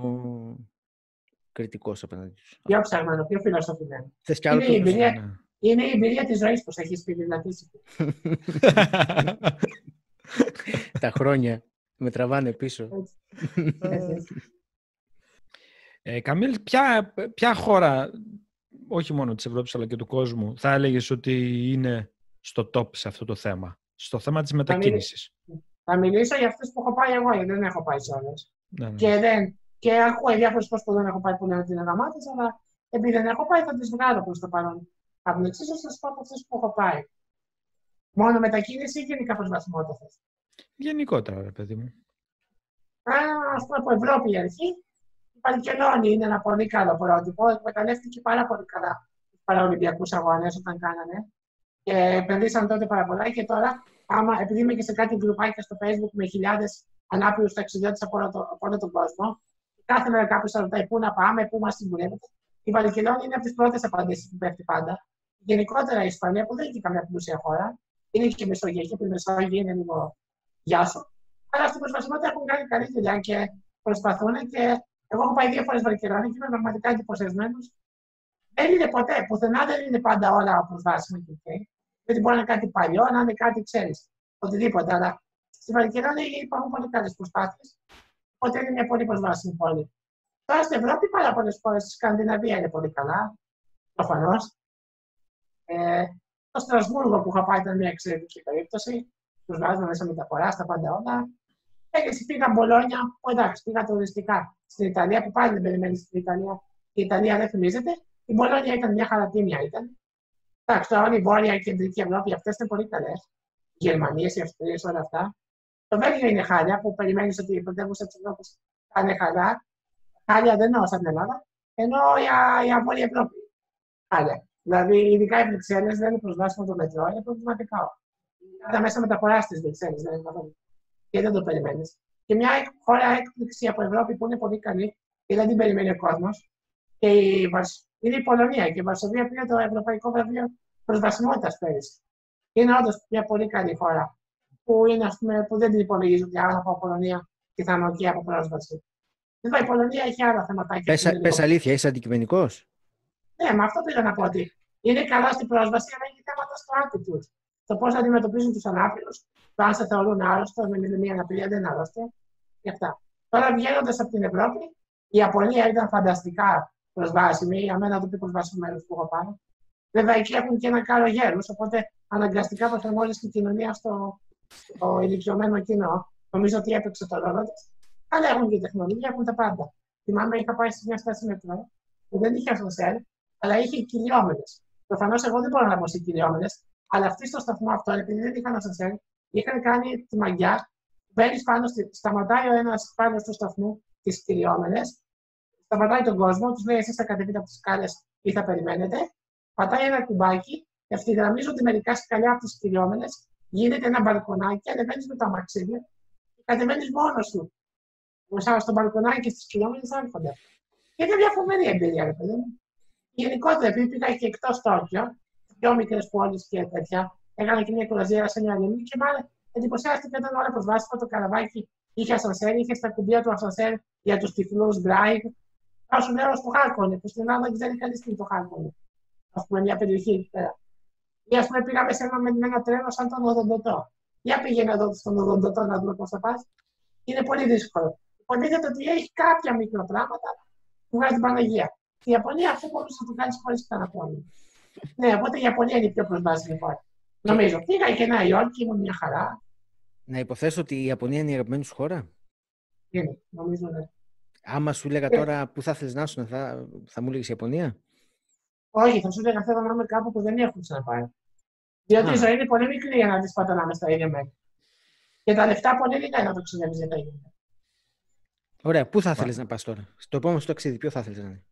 κριτικός απέναντι τους. Πιο ψαγμένο, πιο φιλοσοφημένο. Είναι, η εμπειρία, ναι. είναι η εμπειρία της ζωής που έχεις πυρηνατήσει. Τα χρόνια με τραβάνε πίσω. ε, Καμίλ, ποια, ποια χώρα, όχι μόνο της Ευρώπης αλλά και του κόσμου, θα έλεγες ότι είναι στο top σε αυτό το θέμα, στο θέμα της μετακίνησης; Θα, μιλήσω για αυτές που έχω πάει εγώ, γιατί δεν έχω πάει σε όλες. Ναι, ναι. Και δεν, και ακούω διάφορε φορέ που δεν έχω πάει που λένε ότι είναι γαμάτε, αλλά επειδή δεν έχω πάει, θα τις βγάλω προς το παρόν. Από την εξίσωση θα σας πω από αυτές που έχω πάει. Μόνο μετακίνηση ή γενικά προσβασιμότητα. Γενικότερα, ρε παιδί μου. Α πούμε από Ευρώπη η αρχή. Η Παλικελόνη είναι ένα πολύ καλό πρότυπο. Εκμεταλλεύτηκε πάρα πολύ καλά τους Παραολυμπιακούς αγώνες όταν κάνανε. Και επενδύσαν τότε πάρα πολλά και τώρα, άμα, επειδή είμαι και σε κάτι γκρουπάκια στο Facebook με χιλιάδες ανάπηρους ταξιδιώτες από, όλο το- από όλο τον κόσμο, κάθε μέρα κάποιος θα ρωτάει πού να πάμε, πού μας συμβουλεύετε. Η Βαρκελόνη είναι από τις πρώτες απαντήσεις που πέφτει πάντα. Γενικότερα η Ισπανία, που δεν είναι και καμιά πλούσια χώρα, είναι και μεσογειακή, που η Μεσόγειο είναι λίγο γεια σου. Αλλά στην προσβασιμότητα έχουν κάνει καλή δουλειά και προσπαθούν. Και εγώ έχω πάει δύο φορές Βαρκελόνη και είμαι πραγματικά εντυπωσιασμένος. Δεν είναι ποτέ, πουθενά δεν είναι πάντα όλα προσβάσιμα και ok. Γιατί μπορεί να είναι κάτι παλιό, να είναι κάτι, ξέρεις, οτιδήποτε. Αλλά στη Βαρκελόνη υπάρχουν πολύ καλές προσπάθειες. Οπότε είναι μια πολύ προσβάσιμη πόλη. Τώρα στην Ευρώπη πάρα πολλές χώρες, στη Σκανδιναβία είναι πολύ καλά. Προφανώς. Ε, το Στρασβούργο που είχα πάει ήταν μια εξαιρετική περίπτωση. Τους βάζουμε μέσα μεταφορά, στα πάντα όλα. Έτσι πήγα Μπολόνια, που εντάξει, πήγα τουριστικά στην Ιταλία, που πάλι δεν περιμένεις στην Ιταλία. Η Ιταλία δεν θυμίζεται. Η Μπολόνια ήταν μια χαρατίνια ήταν. Εντάξει, τώρα όλη η Βόρεια και η Κεντρική Ευρώπη, αυτές είναι πολύ καλές. Οι Γερμανίες, οι Αυστρίες, όλα αυτά. Το Βέλγιο είναι χάλια, που περιμένεις ότι η πρωτεύουσα τη Ευρώπη θα είναι χαλά. Χάλια δεν εννοώ σαν την Ελλάδα, ενώ για, για όλη η Ευρώπη. Χάλια. Δηλαδή, ειδικά οι Βρυξέλλες δεν είναι προσβάσιμο το μετρό, είναι προβληματικά. Τα μέσα μεταφοράς στι Βρυξέλλες δεν είναι καθόλου. Και δεν το περιμένεις. Και μια χώρα έκπληξη από Ευρώπη που είναι πολύ καλή και δεν την περιμένει ο κόσμος. Και η Βαρσ- είναι η Πολωνία. Και η Βαρσοβία πήρε το Ευρωπαϊκό Βραβείο Προσβασιμότητας πέρυσι. Είναι όντως μια πολύ καλή χώρα. Που, είναι, ας πούμε, που δεν την υπολογίζουν για άνθρωπο από Πολωνία και θα είναι εκεί από πρόσβαση. Βέβαια, η Πολωνία έχει άλλα θεματάκια. Πες, που είναι πες λίγο- αλήθεια, είσαι αντικειμενικός; ναι, με αυτό πήγα να πω ότι είναι καλά στην πρόσβαση, αλλά έχει θέματα στο attitude. Το πώς αντιμετωπίζουν τους ανάπηρους, το αν σε θεωρούν άρρωστο, με μια αναπηρία δεν είναι άρρωστο. Και αυτά. Τώρα βγαίνοντας από την Ευρώπη, η Ιαπωνία ήταν φανταστικά προσβάσιμη. Για μένα το πιο προσβάσιμο μέρος που έχω πάει. Βέβαια, εκεί έχουν και ένα κάρο γέρου, οπότε αναγκαστικά προσαρμόζεται η κοινωνία στο, στο ηλικιωμένο κοινό. Νομίζω ότι έπαιξε το ρόλο της. Αλλά έχουν και τεχνολογία, έχουν τα πάντα. Θυμάμαι, είχα πάει σε μια στάση μετρό που δεν είχε ασανσέρ, αλλά είχε κυλιόμενε. Προφανώς εγώ δεν μπορώ να πω σε κυλιόμενε, αλλά αυτοί στο σταθμό αυτό, επειδή δεν είχαν ασανσέρ, είχαν κάνει τη μαγιά. Μπαίνεις πάνω, στη, σταματάει ο ένας πάνω στο σταθμό τις κυλιόμενε, σταματάει τον κόσμο, τους λέει: Εσείς θα κατεβείτε από τις σκάλες ή θα περιμένετε. Πατάει ένα κουμπάκι, ευθυγραμμίζονται μερικά σκαλιά από τις κυλιόμενε, γίνεται ένα μπαλκονάκι, ανεβαίνει με το αμαξίδιο και κατεβαίνεις μόνος σου. Μπροστά στο μπαλκονάκι και στις κυλιόμενε άρχονται. Και είναι μια φοβερή εμπειρία, ρε παιδί μου. Γενικότερα, επειδή πήγα και εκτός Τόκιο, πιο μικρέ πόλεις και τέτοια, έκανα και μια κουραζιέρα σε μια λίμνη και μάλλον εντυπωσιάστηκα ήταν όλα προσβάσιμα. Το καραβάκι είχε ασανσέρ, είχε στα κουμπιά του ασανσέρ για τους τυφλούς drive. Θα σου λέω στο Χάρκονι, που στην Ελλάδα δεν ξέρει κανεί τι είναι το Χάρκονι. Α πούμε, μια περιοχή εκεί πέρα. Ή ας πούμε, πήγαμε σε ένα, με ένα τρένο σαν τον Οδοντοτό. Για πήγαινε εδώ στον Οδοντοτό να δούμε πώς θα πας. Είναι πολύ δύσκολο. Υποτίθεται ότι έχει κάποια μικροπράγματα που βγάζει την Παναγία. Η Ιαπωνία αυτό μπορούσε να το κάνεις χωρίς κανένα Ναι, οπότε η Ιαπωνία είναι η πιο προσβάσιμη χώρα. Νομίζω. Πήγα και Νέα Υόρκη, ήμουν μια χαρά. Να υποθέσω ότι η Ιαπωνία είναι η αγαπημένη σου χώρα; Είναι, νομίζω ναι. Άμα σου έλεγα Ε. τώρα που θα ήθελε να σου, θα, θα μου έλεγες Ιαπωνία; Όχι, θα σου έλεγα θέλω να είμαι κάπου που δεν έχουν ξαναπάει. Διότι Α. η ζωή είναι πολύ μικρή για να τη πατανάμε στα ίδια μέρη. Και τα λεφτά πολύ λίγα είναι να το ξοδεύει για τα ίδια. Ωραία, πού θα ήθελε να πας τώρα; Στο επόμενο σου ταξίδι, ποιο θα ήθελε να είναι.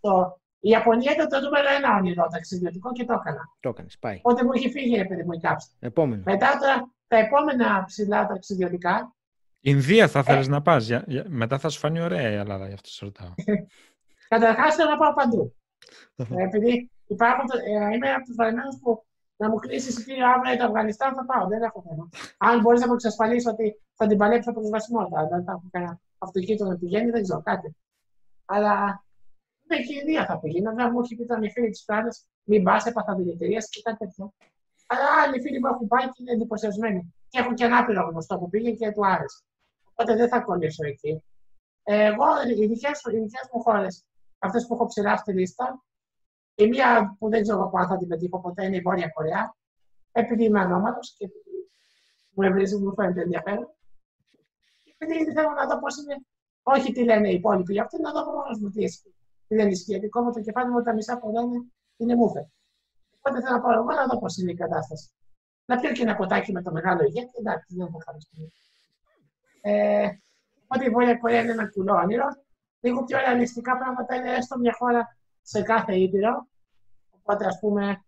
Το... Η Ιαπωνία ήταν το νούμερο ένα όνειρο ταξιδιωτικό και το έκανα. Το έκανες, πάει. Οπότε μου είχε φύγει ρε παιδί μου η κάψη. Επόμενο. Μετά τώρα, τα επόμενα ψηλά ταξιδιωτικά, Ινδία θα Ε. θέλεις να πας. Μετά θα σου φανεί ωραία η Ελλάδα, γι' αυτό σε ρωτάω. καταρχάς θέλω να πάω παντού. Ε, επειδή υπάρχουν, το- ε, είμαι από τους βαρεμένου που να μου κλείσει εισιτήριο αύριο για το Αφγανιστάν θα πάω. Δεν έχω θέμα. Αν μπορείς να μου εξασφαλίσεις ότι θα την παλέψω από προσβασιμότητα, δεν θα έχω κανένα αυτοκίνητο να πηγαίνει, δεν ξέρω κάτι. Αλλά ναι, και η Ινδία θα πήγαινα. Βέβαια μου έχει πει ήταν οι φίλοι της Φράνη, μην πας, έπαθα δηλητηρία και κάτι τέτοιο. Αλλά άλλοι φίλοι που έχουν πάει και είναι εντυπωσιασμένοι. Και έχουν και ένα άπειρο γνωστό που πήγε και του άρεσε. Οπότε δεν θα κολλήσω εκεί. Ε, Εγώ, οι δικές μου χώρες, αυτές που έχω ψηλά στη λίστα, η μία που δεν ξέρω αν θα την πετύχω ποτέ είναι η Βόρεια Κορέα, επειδή είμαι ανώμαλος και επειδή μου ευρύζει, μου φαίνεται ενδιαφέρον. Και επειδή θέλω να δω πώς είναι, όχι τι λένε οι υπόλοιποι για αυτό, να δω μόνος μου τι ισχύει. Τι δεν ισχύει, γιατί κόβω το κεφάλι μου τα μισά που λένε είναι μούφε. Οπότε θέλω να πάω εγώ να δω πώς είναι η κατάσταση. Να πιω και ένα ποτάκι με το μεγάλο ηγέτη, εντάξει, δεν θα χαριστεί. Ε, οπότε η Βόρεια Κορέα είναι ένα κουλό όνειρο. Λίγο πιο ρεαλιστικά πράγματα είναι έστω μια χώρα σε κάθε ήπειρο. Οπότε, ας πούμε,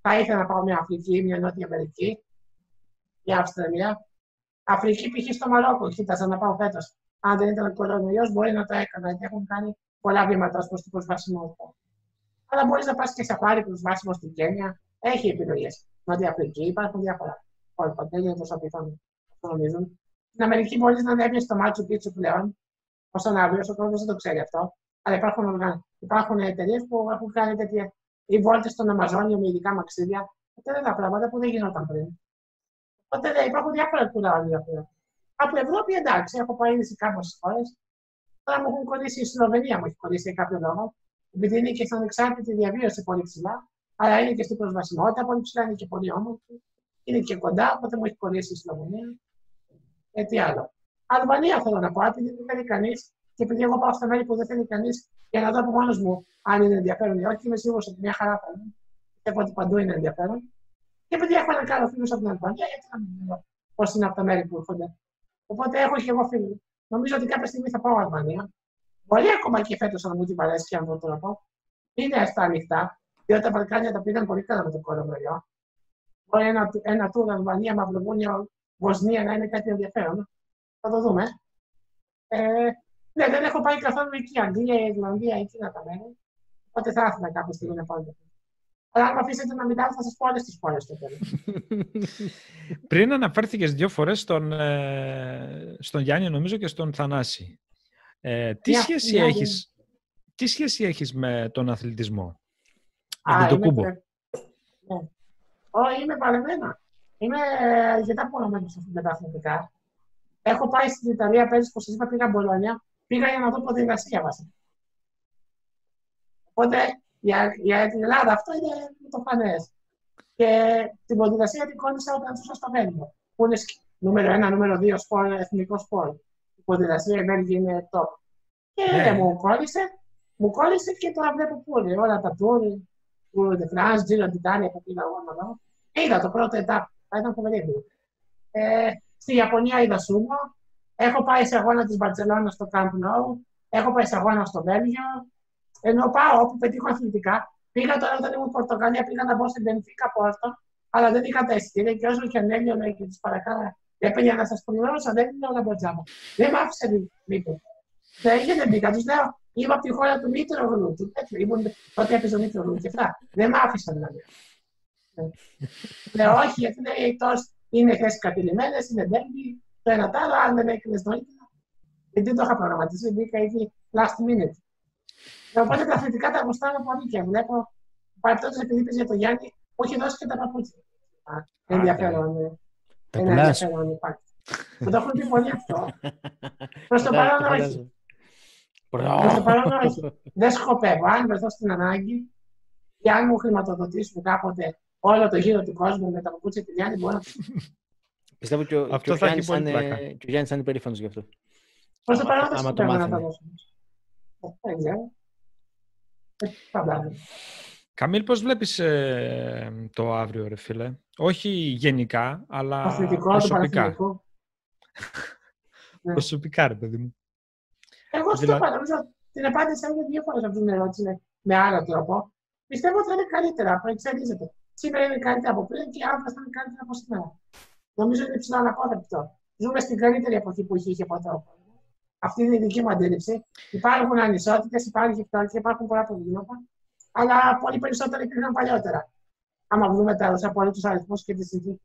θα ήθελα να πάω μια Αφρική, μια Νότια Αμερική, μια Αυστραλία. Αφρική π.χ. στο Μαρόκο, κοίταζα να πάω φέτος. Αν δεν ήταν κορονοϊός, μπορεί να το έκανα, γιατί έχουν κάνει πολλά βήματα ως προς την προσβασιμότητα. Αλλά μπορείς να πας και σε πάρει προσβάσιμο στην Κένια. Έχει επιλογές. Νότια Αφρική, υπάρχουν διάφορα. Όχι, ποτέ δεν είναι τόσο πιθανό. Νομίζουν. Στην Αμερική μπορείς να ανέβεις στο Μάτσου Πίτσου πλέον, ως τον αύριο, ο κόσμος δεν το ξέρει αυτό. Αλλά υπάρχουν, υπάρχουν εταιρείες που έχουν κάνει τέτοια. ή βόλτες στον Αμαζόνιο με ειδικά μαξίδια. Αυτά είναι τα πράγματα που δεν γινόταν πριν. Οπότε ναι, υπάρχουν διάφορα κουράγια αυτά. Από Ευρώπη εντάξει, έχω πάει ήδη σε κάποιες χώρες. Τώρα μου έχουν κολλήσει η Σλοβενία, μου έχει κολλήσει για κάποιο λόγο. Επειδή είναι και στην ανεξάρτητη διαβίωση πολύ ψηλά, αλλά είναι και στην προσβασιμότητα πολύ ψηλά, είναι και πολύ όμορφη. Είναι και κοντά, οπότε μου έχει κολλήσει η Σλοβενία. Ε, τι άλλο. Αλβανία θέλω να πω, επειδή δεν θέλει κανείς και επειδή εγώ πάω στα μέρη που δεν θέλει κανείς για να δω από μόνος μου αν είναι ενδιαφέρον ή όχι, είμαι σίγουρος ότι μια χαρά θα είναι. Πιστεύω ότι παντού είναι ενδιαφέρον. Και επειδή έχω έναν καλό φίλο από την Αλβανία, γιατί να μην δω πώς είναι από τα μέρη που έρχονται. Οπότε έχω και εγώ φίλου. Νομίζω ότι κάποια στιγμή θα πάω Αλβανία. Μπορεί ακόμα και φέτος να μου την παρέσει, αν μπορώ να πω. Είναι στα ανοιχτά, διότι τα Βαλκάνια τα πήγαν πολύ καλά με το κορονοϊό. Μπορεί ένα, ένα τουρ Αλβανία, Μαυροβούνια, Βοσνία να είναι κάτι ενδιαφέρον. Θα το δούμε. Ε, ναι, δεν έχω πάει καθόλου εκεί. Αγγλία, Ιρλανδία, εκεί να τα μένω. Οπότε θα ήθελα κάποια στιγμή να πάω. Αλλά αν με αφήσετε να μιλάω, θα σας πω όλες τις πόλει στο τέλος. Πριν αναφέρθηκες δύο φορές στον, ε, στον Γιάννη, νομίζω και στον Θανάση. Ε, τι, yeah, σχέση yeah, έχεις, yeah. τι σχέση έχεις με τον αθλητισμό, με τον κούμπο. Ναι. Όχι, είμαι παλεμένα. Είμαι αρκετά πολλωμένο σε αυτήν την αθλητικά. Έχω πάει στην Ιταλία πέρυσι, που σας είπα, πήγα Μπολόνια. Πήγα για να δω ποδηλασία βασικά. Οπότε για, για την Ελλάδα αυτό είναι το φανέ. Και την ποδηλασία την κόλλησα όταν ζούσα στο Βέλγιο. Που είναι νούμερο ένα, νούμερο δύο σπορ, εθνικό σπορ. Η ποδηλασία η Βέλγια είναι top. Και ναι. μου κόλλησε, μου κόλλησε και τώρα βλέπω πού είναι. Όλα τα τούρι, του de France, Giro d'Italia που πήγα εγώ να δω. Είδα το πρώτο ετάπ. Ήταν φοβερή ε, Στη Ιαπωνία είδα σούμο. Έχω πάει σε αγώνα της Μπαρσελόνας στο Camp Nou. Έχω πάει σε αγώνα στο Βέλγιο. Ενώ πάω όπου πετύχω αθλητικά. Πήγα τώρα όταν ήμουν Πορτογαλία, πήγα να μπω στην Πενφύκα Πόρτο, αλλά δεν είχα τα εισιτήρια και όσο και αν έλεγε και του παρακάλα, έπαιρνε να σας πληρώσω, δεν είναι όλα μπατζάμα. Δεν μ' άφησε μήπω. Δεν έγινε μπήκα, τους λέω, είμαι από τη χώρα του Μήτρογλου. Του ήμουν τότε έπαιζε ο Μήτρογλου και αυτά. Δεν μ' άφησαν δηλαδή. Λέω όχι, γιατί λέει τόσο είναι θέσει κατηλημένες, είναι μπέμπι, το ένα τ' άλλο, αν δεν έκανε νωρίτερα. Γιατί δεν το είχα προγραμματίσει, μπήκα εκεί last minute. Οπότε τα θετικά τα γουστάρω πολύ και βλέπω παρεπτώσει επειδή είπε για το Γιάννη, που έχει δώσει και τα παπούτσια. Ενδιαφέρον. Ναι. Τα ενδιαφέρον υπάρχει. Μου το έχουν πει πολύ αυτό. Προς το παρόν όχι. Προς το παρόν όχι. Δεν σκοπεύω. Αν βρεθώ στην ανάγκη και αν μου χρηματοδοτήσουν κάποτε όλο το γύρο του κόσμου με τα παπούτσια του Γιάννη, μπορώ να Πιστεύω και ο, αυτό και ο Γιάννης θα είναι περήφανος γι' αυτό. Προς το παρόν δεν σκοπεύω να τα δώσω. Δεν ξέρω. Καμίλ, πώς βλέπεις ε, το αύριο, ρε φίλε; Όχι γενικά, αλλά Αθλητικό, προσωπικά. ναι. προσωπικά, ρε παιδί μου. Εγώ στο δηλαδή... νομίζω την απάντησα είναι δύο φορές αυτή την ερώτηση ναι, με άλλο τρόπο. Πιστεύω ότι θα είναι καλύτερα, εξελίσσεται. Σήμερα είναι καλύτερα από πριν και αύριο θα είναι καλύτερα από σήμερα. Νομίζω είναι ψηλό αναπόδεκτο. Ζούμε στην καλύτερη εποχή που είχε ποτέ αυτή είναι η δική μου αντίληψη. Υπάρχουν ανισότητες, υπάρχει φτώχεια, υπάρχουν πολλά προβλήματα. Αλλά πολύ περισσότερα υπήρχαν παλιότερα. Άμα δούμε τα απολύτου αριθμούς και τι συνθήκε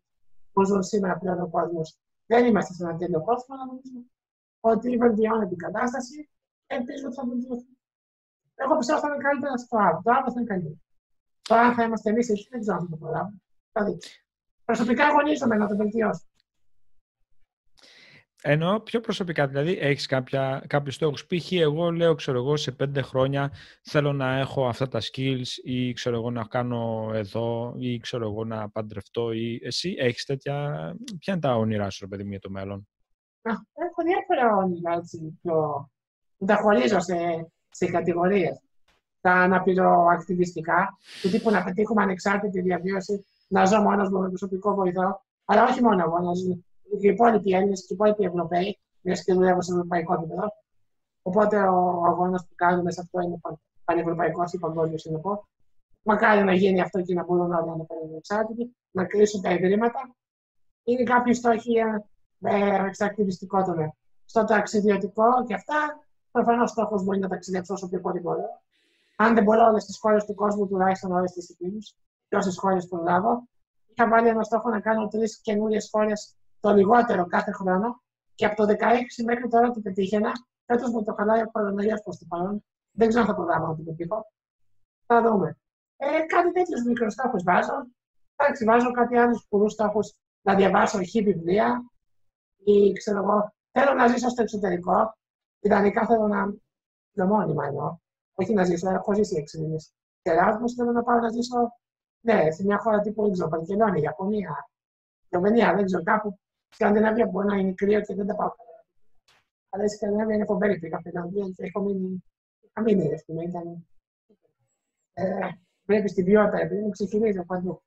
που ζουν σήμερα πλέον ο κόσμος, δεν είμαστε σε ένα τέλειο κόσμο, αλλά νομίζω ότι βελτιώνεται η κατάσταση και ελπίζω ότι θα βελτιωθεί. Εγώ πιστεύω ότι θα είναι καλύτερα στο άλλο. Το άλλο θα είναι καλύτερο. Τώρα, αν θα είμαστε εμείς εκεί, δεν ξέρω αν θα το προλάβουμε. Προσωπικά αγωνίζομαι να το βελτιώσω. Ενώ πιο προσωπικά, δηλαδή έχεις κάποιους στόχους. Π.χ. εγώ λέω, ξέρω εγώ, σε πέντε χρόνια θέλω να έχω αυτά τα skills ή ξέρω εγώ να κάνω εδώ ή ξέρω εγώ να παντρευτώ ή εσύ έχεις τέτοια... Ποια είναι τα όνειρά σου, παιδί μου, για το μέλλον; Έχω διάφορα όνειρα, έτσι, πιο... τα χωρίζω σε, σε κατηγορίες. Τα αναπηροακτιβιστικά, του τύπου να πετύχουμε ανεξάρτητη διαβίωση, να ζω μόνος μου με προσωπικό βοηθό, αλλά όχι μόνο εγώ, να ζω οι υπόλοιποι Έλληνες και οι υπόλοιποι Ευρωπαίοι, μιας και δουλεύω σε ευρωπαϊκό επίπεδο. Οπότε ο αγώνας που κάνουμε σε αυτό είναι πανευρωπαϊκός ή παγκόσμιος συνεπώς. Μακάρι να γίνει αυτό και να μπορούν όλοι να είναι εξάρτητοι, να κλείσουν τα ιδρύματα. Είναι κάποιοι στόχοι ε, εξακτηριστικό τομέα. Στο ταξιδιωτικό και αυτά, προφανώς στόχος μπορεί να ταξιδέψει όσο πιο πολύ μπορεί. Αν δεν μπορώ όλες τις χώρες του κόσμου, τουλάχιστον όλες τις υπήρου και όσες χώρες προλάβω. Είχα βάλει ένα στόχο να κάνω τρεις καινούριες χώρες το λιγότερο κάθε χρόνο και από το 16 μέχρι τώρα το πετύχαινα. Φέτος μου το χαλάει ο κορονοϊός προς το παρόν. Δεν ξέρω αν θα προλάβω να το πετύχω. Θα δούμε. Ε, κάτι τέτοιους μικρού στόχου βάζω. Εντάξει, βάζω κάτι άλλους πολλού στόχους να διαβάσω χι βιβλία ή ξέρω εγώ. Θέλω να ζήσω στο εξωτερικό. Ιδανικά θέλω να. Το μόνιμα εννοώ. Όχι να ζήσω, έχω ζήσει έξι μήνες. Και θέλω να πάω να ζήσω ναι, σε μια χώρα τύπου, δεν ξέρω, Βαρκελόνη, Ιαπωνία, Γερμανία, δεν ξέρω, κάπου Σκανδιναβία μπορεί να είναι κρύο και δεν τα πάω καλά. Αλλά η Σκανδιναβία είναι φοβερή πήγα Φιλανδία και έχω μείνει, είχα μείνει, ας πούμε, ήταν... Ε, πρέπει στην ποιότητα, επειδή μου ξεχειρίζω παντού.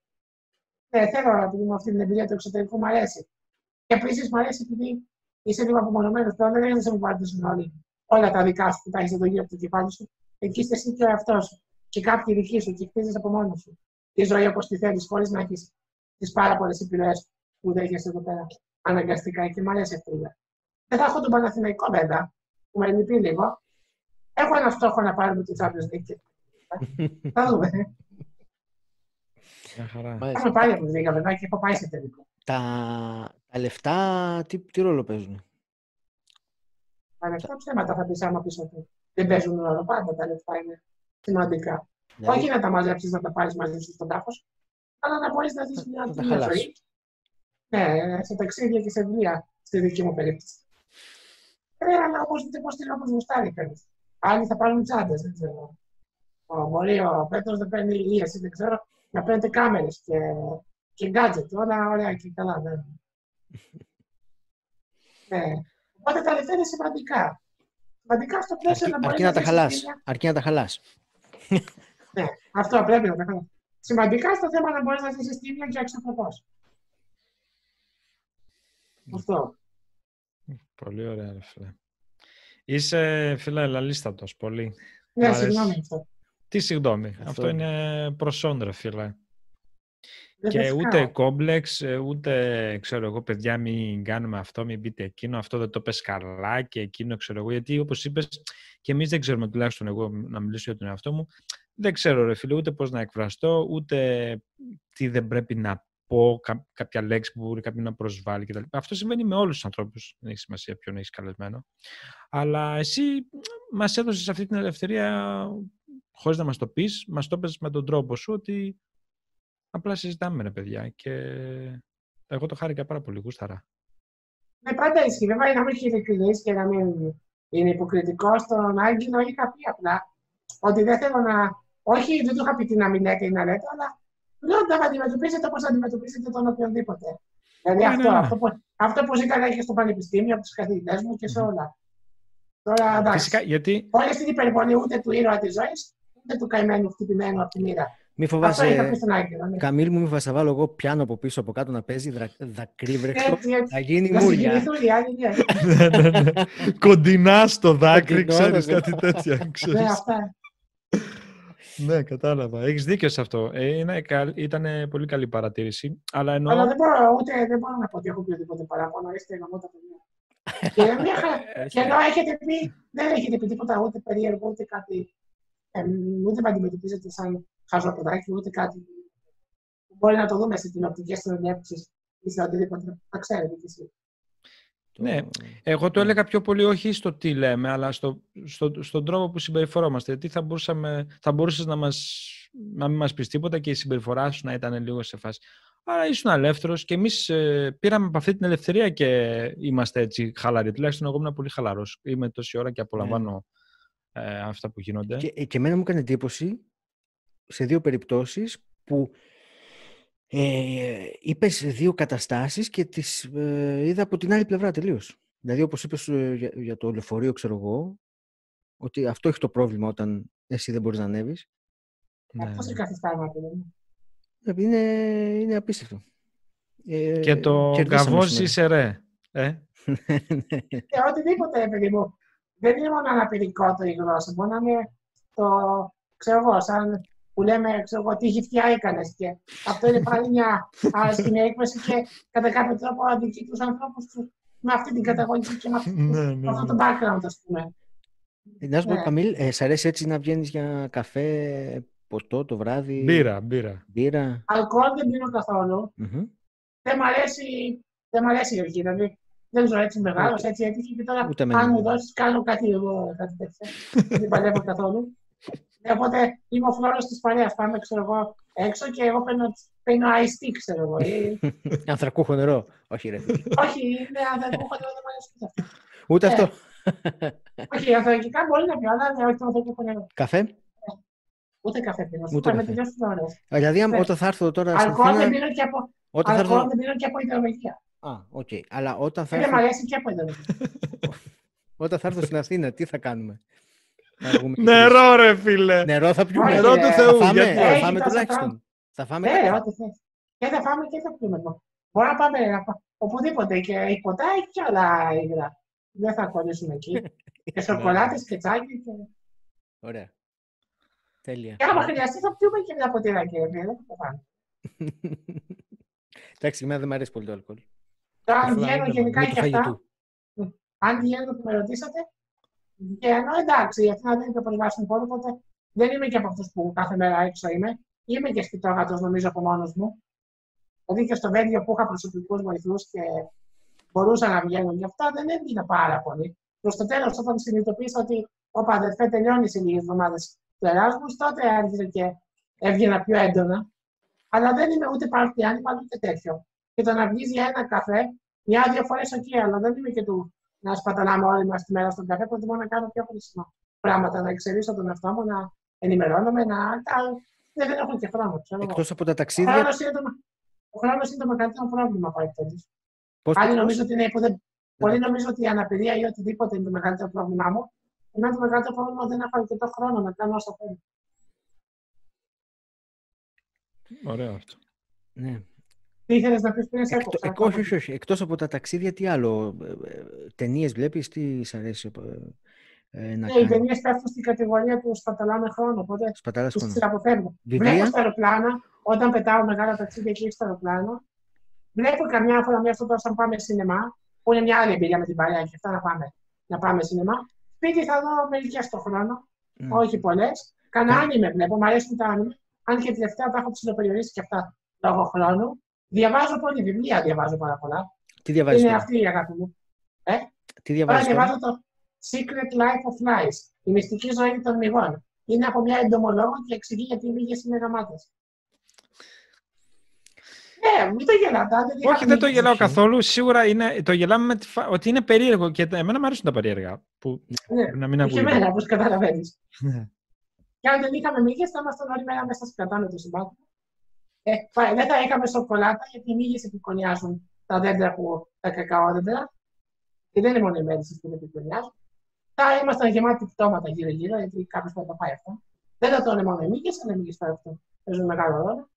Ναι, θέλω να πούμε αυτή την εμπειρία του εξωτερικού, μου αρέσει. Και επίσης μου αρέσει επειδή είσαι λίγο απομονωμένος πλέον, δεν είναι να μου πάρει όλοι όλα τα δικά σου που τα έχεις εδώ γύρω από το κεφάλι σου. Εκεί είσαι εσύ και ο εαυτός σου. Και κάποιοι δικοί σου και χτίζεις από μόνο σου. Τη ζωή όπως τη θέλεις, χωρίς να έχεις τις πάρα πολλές επιρροές που δέχεσαι εδώ πέρα αναγκαστικά και μου αρέσει αυτή η Δεν θα έχω τον Παναθηναϊκό βέβαια, που με λυπεί λίγο. Έχω ένα στόχο να πάρουμε το Champions League. Θα δούμε. Έχουμε πάρει από τη Λίγα βέβαια και έχω πάει σε τελικό. Τα, τα λεφτά τι, τι ρόλο παίζουν; Τα λεφτά ψέματα θα πεις άμα πεις ότι δεν παίζουν ρόλο. Πάντα τα λεφτά είναι σημαντικά. Δηλαδή... Όχι να τα μαζέψεις να τα πάρεις μαζί σου στον τάφος, αλλά να μπορείς να δει μια ζωή ναι, σε ταξίδια και σε δουλειά, στη δική μου περίπτωση. Ε, αλλά όπως δείτε, πώς την όπως γουστάρει κανείς. Άλλοι θα πάρουν τσάντες, δεν ξέρω. Ο Μπορεί ο Πέτρος δεν παίρνει ηλία, δεν ξέρω, να παίρνετε κάμερες και, και gadget. Όλα ωραία και καλά. Ναι. ναι. Οπότε τα λεφτά είναι σημαντικά. Σημαντικά στο πλαίσιο να μπορεί αρκεί να, τα χαλάς. Αρκεί να τα χαλάς. ναι, αυτό πρέπει να τα χαλάς. Σημαντικά στο θέμα να μπορείς να ζήσεις τίμια και αξιοπρεπώς. Αυτό. Πολύ ωραία, ρε φίλε. Είσαι, φίλε, ελαλίστατος, πολύ. Ναι, συγγνώμη αυτό. Τι συγγνώμη. Αυτό, είναι προσόν, ρε φίλε. και ούτε κόμπλεξ, ε, ούτε ξέρω εγώ, παιδιά, μην κάνουμε αυτό, μην πείτε εκείνο, αυτό δεν το πες καλά και εκείνο, ξέρω εγώ. Γιατί όπως είπες, και εμείς δεν ξέρουμε, τουλάχιστον εγώ να μιλήσω για τον εαυτό μου, δεν ξέρω, ρε φίλε, ούτε πώς να εκφραστώ, ούτε τι δεν πρέπει να πω κάποια λέξη που μπορεί κάποιον να προσβάλλει κτλ. Αυτό συμβαίνει με όλους τους ανθρώπους. Δεν έχει σημασία ποιον έχεις καλεσμένο. Αλλά εσύ μας έδωσες αυτή την ελευθερία χωρίς να μας το πεις, μας το έπαιζε με τον τρόπο σου ότι απλά συζητάμε με παιδιά. Και εγώ το χάρηκα πάρα πολύ, γούσταρα. Ναι, πάντα ισχύει. Βέβαια, να μην έχει ειλικρινή και να μην είναι υποκριτικό. Στον Άγγινο είχα πει απλά ότι δεν θέλω να. Όχι, δεν του είχα πει τι να μην λέτε ή να λέτε, αλλά Λέω να αντιμετωπίζετε όπως αντιμετωπίζετε τον οποιονδήποτε. Δηλαδή ναι, αυτό, ναι, ναι. αυτό, που, αυτό που ζήταγα και στο πανεπιστήμιο, από τους καθηγητές μου και σε όλα. Τώρα εντάξει. Φυσικά, γιατί... Όλη την υπερβολή ούτε του ήρωα της ζωής, ούτε του καημένου χτυπημένου από τη μοίρα. Μη φοβάσαι, Καμίλ μου, μη φοβάσαι, θα βάλω εγώ πιάνω από πίσω από κάτω να παίζει δακρύβρεξο, θα γίνει μούρια. Κοντινά στο δάκρυ, ξέρεις κάτι τέτοια. Ναι, αυτά. Ναι, κατάλαβα. Έχεις δίκιο σε αυτό. Ε, ήταν πολύ καλή παρατήρηση. Αλλά, εννοώ... αλλά δεν, μπορώ, ούτε, δεν μπορώ να πω ότι έχω πει οτιδήποτε παράπονο. Είστε εγώ τα παιδιά. και, μια, και ενώ έχετε πει, δεν έχετε πει τίποτα ούτε περίεργο, ούτε κάτι. Ε, ούτε με αντιμετωπίζετε σαν χαζοπεδάκι, ούτε κάτι. Μπορεί να το δούμε σε τηλεοπτικές συνεντεύξεις ή σε οτιδήποτε. Τα ξέρετε κι εσείς. Ναι, εγώ το έλεγα πιο πολύ όχι στο τι λέμε, αλλά στο, στο, στον τρόπο που συμπεριφερόμαστε. Γιατί θα, μπορούσαμε, θα μπορούσες να, μας, να μην μας πεις τίποτα και η συμπεριφορά σου να ήταν λίγο σε φάση. Άρα ήσουν ελεύθερο και εμείς ε, πήραμε από αυτή την ελευθερία και είμαστε έτσι χαλαροί. Τουλάχιστον εγώ ήμουν πολύ χαλαρός. Είμαι τόση ώρα και απολαμβάνω ε, αυτά που γίνονται. Και, και εμένα μου έκανε εντύπωση σε δύο περιπτώσεις που ε, είπες δύο καταστάσεις και τις ε, είδα από την άλλη πλευρά τελείως. Δηλαδή, όπως είπες ε, για, για, το λεωφορείο, ξέρω εγώ, ότι αυτό έχει το πρόβλημα όταν εσύ δεν μπορείς να ανέβεις. Ναι. Αυτό σε καθιστά ε, είναι, είναι απίστευτο. Ε, και το καβός είσαι ρε. Ε; και οτιδήποτε, παιδί μου. Δεν είναι μόνο αναπηρικό το η γλώσσα. Μπορεί να είναι το, ξέρω εγώ, σαν που λέμε, ξέρω εγώ, τι γυφτιά έκανες. Και αυτό είναι πάλι μια άσχημη έκφραση και κατά κάποιο τρόπο αδικεί του ανθρώπους του με αυτή την καταγωγή και με αυτό, Ναι, ναι, με αυτό ναι. το background, ας πούμε. Να σου πω, Ναι. Καμίλ, ε, σ' αρέσει έτσι να βγαίνεις για καφέ, ποτό το βράδυ, Μπύρα, μπύρα. μπύρα. Αλκοόλ δεν πίνω καθόλου. Μμμ. Δεν μ' αρέσει, δεν μ' αρέσει η οργή. Δηλαδή, δεν ζω έτσι μεγάλος, Ούτε. έτσι έτυχε και τώρα Ούτε εμένα. αν μου δώσεις, κάνω κάτι εγώ, κάτι τέτοιο. δεν παλεύω καθόλου. Οπότε είμαι ο φλόρο της παρέα. Πάμε, ξέρω εγώ, έξω και εγώ παίρνω, παίρνω iced tea, ξέρω εγώ. Ή- Ανθρακούχο νερό. Όχι, ρε φίλε. όχι, είναι ανθρακούχο, δεν μ' αρέσει ούτε αυτό. Ούτε Ε. αυτό. Όχι, ανθρακικά μπορεί να πιω, αλλά δεν όχι το ανθρακούχο νερό. Καφέ; Ούτε καφέ πίνω. Σου Ούτε είπα με καφέ. τελειώσει φλόρε. Ε, Δηλαδή, άμα- Ναι. όταν θα έρθω τώρα στην Αλκοόλ δεν Αθήνα... πίνω και από, Όταν θα αλκοόλ έρθω... δεν πίνω και από ιδεολογία. Α, οκ. Αλλά όταν θα Και δεν μ' έρθω, αρέσει και από ιδεολογία. όταν θα έρθω στην Αθήνα, τι θα κάνουμε; Θα βγούμε και Νερό, ρε φίλε. τρεις. Νερό θα πιούμε. Όχι, Νερό ρε. του Θα Θεού. φάμε, γιατί- θα Έχει φάμε τόσα τουλάχιστον. Θα φάμε Ναι, κάτι. ό,τι θες. Και θα φάμε και θα πιούμε. Μπορεί να πάμε να πά- οπουδήποτε και έχει ποτά έχει και άλλα υγρά. Δεν θα κολλήσουμε εκεί. και σοκολάτες και τσάι. Και... Ωραία. Τέλεια. και άμα χρειαστεί θα πιούμε και μια ποτηράκι. ρε φίλε, Δεν θα το φάμε. Εντάξει, εμένα δεν μου αρέσει πολύ το αλκοόλ. Τώρα, αν Καθόλου βγαίνω δεν γενικά Ούτε και αυτά, φαγητού. αν βγαίνω που με ρωτήσατε, βγαίνω εντάξει, γιατί να δεν είναι το προσβάσιμο χώρο, οπότε δεν είμαι και από αυτούς που κάθε μέρα έξω είμαι. Είμαι και σκητόγατο, νομίζω, από μόνος μου. Δηλαδή και στο Βέλγιο που είχα προσωπικούς βοηθούς και μπορούσα να βγαίνω γι' αυτά, δεν έβγαινα πάρα πολύ. Προς το τέλος, όταν συνειδητοποίησα ότι ο αδερφέ τελειώνεις σε λίγες εβδομάδες του Εράσμους, τότε άρχισε και έβγαινα πιο έντονα. Αλλά δεν είμαι ούτε party animal ούτε τέτοιο. Και το να βγεις για ένα καφέ, μια-δύο φορές ok, αλλά δεν είμαι και του να σπαταλάμε όλη μας τη μέρα στον καφέ. Προτιμώ να κάνω πιο χρήσιμα πράγματα, να εξελίσσω τον εαυτό μου, να ενημερώνομαι, να. τα- Δεν, δεν έχω και χρόνο. Ξέρω εγώ. Εκτός από τα Ο ταξίδια, χρόνος είναι το, ο χρόνος είναι το μεγαλύτερο πρόβλημα που έχει τέτοιος. πώς Άλλοι πώς- νομίζουν ότι είναι που δεν... Πολλοί νομίζουν ότι η αναπηρία ή οτιδήποτε είναι το μεγαλύτερο πρόβλημά μου. Εμένα το μεγαλύτερο πρόβλημα δεν έχω αρκετό χρόνο να κάνω όσα θέλω. Ωραίο αυτό. Ναι. Τι ήθελες να πεις πριν, σε Εκτό- έκοψα. εκ- όχι, όχι, όχι. Εκτός από τα ταξίδια, τι άλλο. ε, ε, Ταινίες βλέπεις, τι σ' αρέσει ε, ε, να Ναι, οι κάνεις; ταινίες πέφτουν στην κατηγορία του σπαταλάμε χρόνο. Οπότε Σπαταλάς του χρόνο. τι αποφεύγω. Βιβλία; Βλέπω στα αεροπλάνα, όταν πετάω μεγάλα ταξίδια και στο αεροπλάνο, βλέπω καμιά φορά μια φορά όταν πάμε σινεμά, που είναι μια άλλη εμπειρία με την παρέα και αυτά να πάμε, να πάμε σινεμά. Σπίτι θα δω μερικές το χρόνο, Μμ. όχι πολλές. Κανένα Ναι. άνιμε βλέπω, μου αρέσουν τα άνιμε. Αν και τελευταία τα έχω ψηλοπεριορίσει και αυτά λόγω χρόνου. Διαβάζω πολύ βιβλία, διαβάζω πάρα πολλά. Τι διαβάζεις Είναι τώρα; αυτή η αγάπη μου. Τι Τώρα διαβάζεις τώρα. διαβάζω το Secret Life of Flies, η μυστική ζωή των μυγών. Είναι από μια εντομολόγο και εξηγεί γιατί οι μύγες είναι γαμάτες. Ναι, μην το γελάτε. αν Όχι, είχατε δεν το μύγες. γελάω όχι. καθόλου. Σίγουρα είναι, το γελάμε με τη φα... ότι είναι περίεργο και εμένα μου αρέσουν τα περίεργα. Που Ναι, να μην και ακούγεται. εμένα, όπως καταλαβαίνεις. Ναι. Και αν δεν είχαμε μύγες, θα ήμασταν όλη μέρα μέσα στην κατάνα του συμπάτου. Ε, πα- δεν θα είχαμε σοκολάτα, γιατί οι μύγες επικονιάζουν τα δέντρα που τα κακαό δέντρα. Και δεν είναι μόνο οι μέλισσες που τα επικονιάζουν. Θα ήμασταν γεμάτοι πτώματα γύρω-γύρω, γιατί κάποιος θα τα πάει αυτό. Δεν θα το είναι μόνο οι μύγες, αλλά οι μύγες πέφτουν. Παίζουν μεγάλο ρόλο.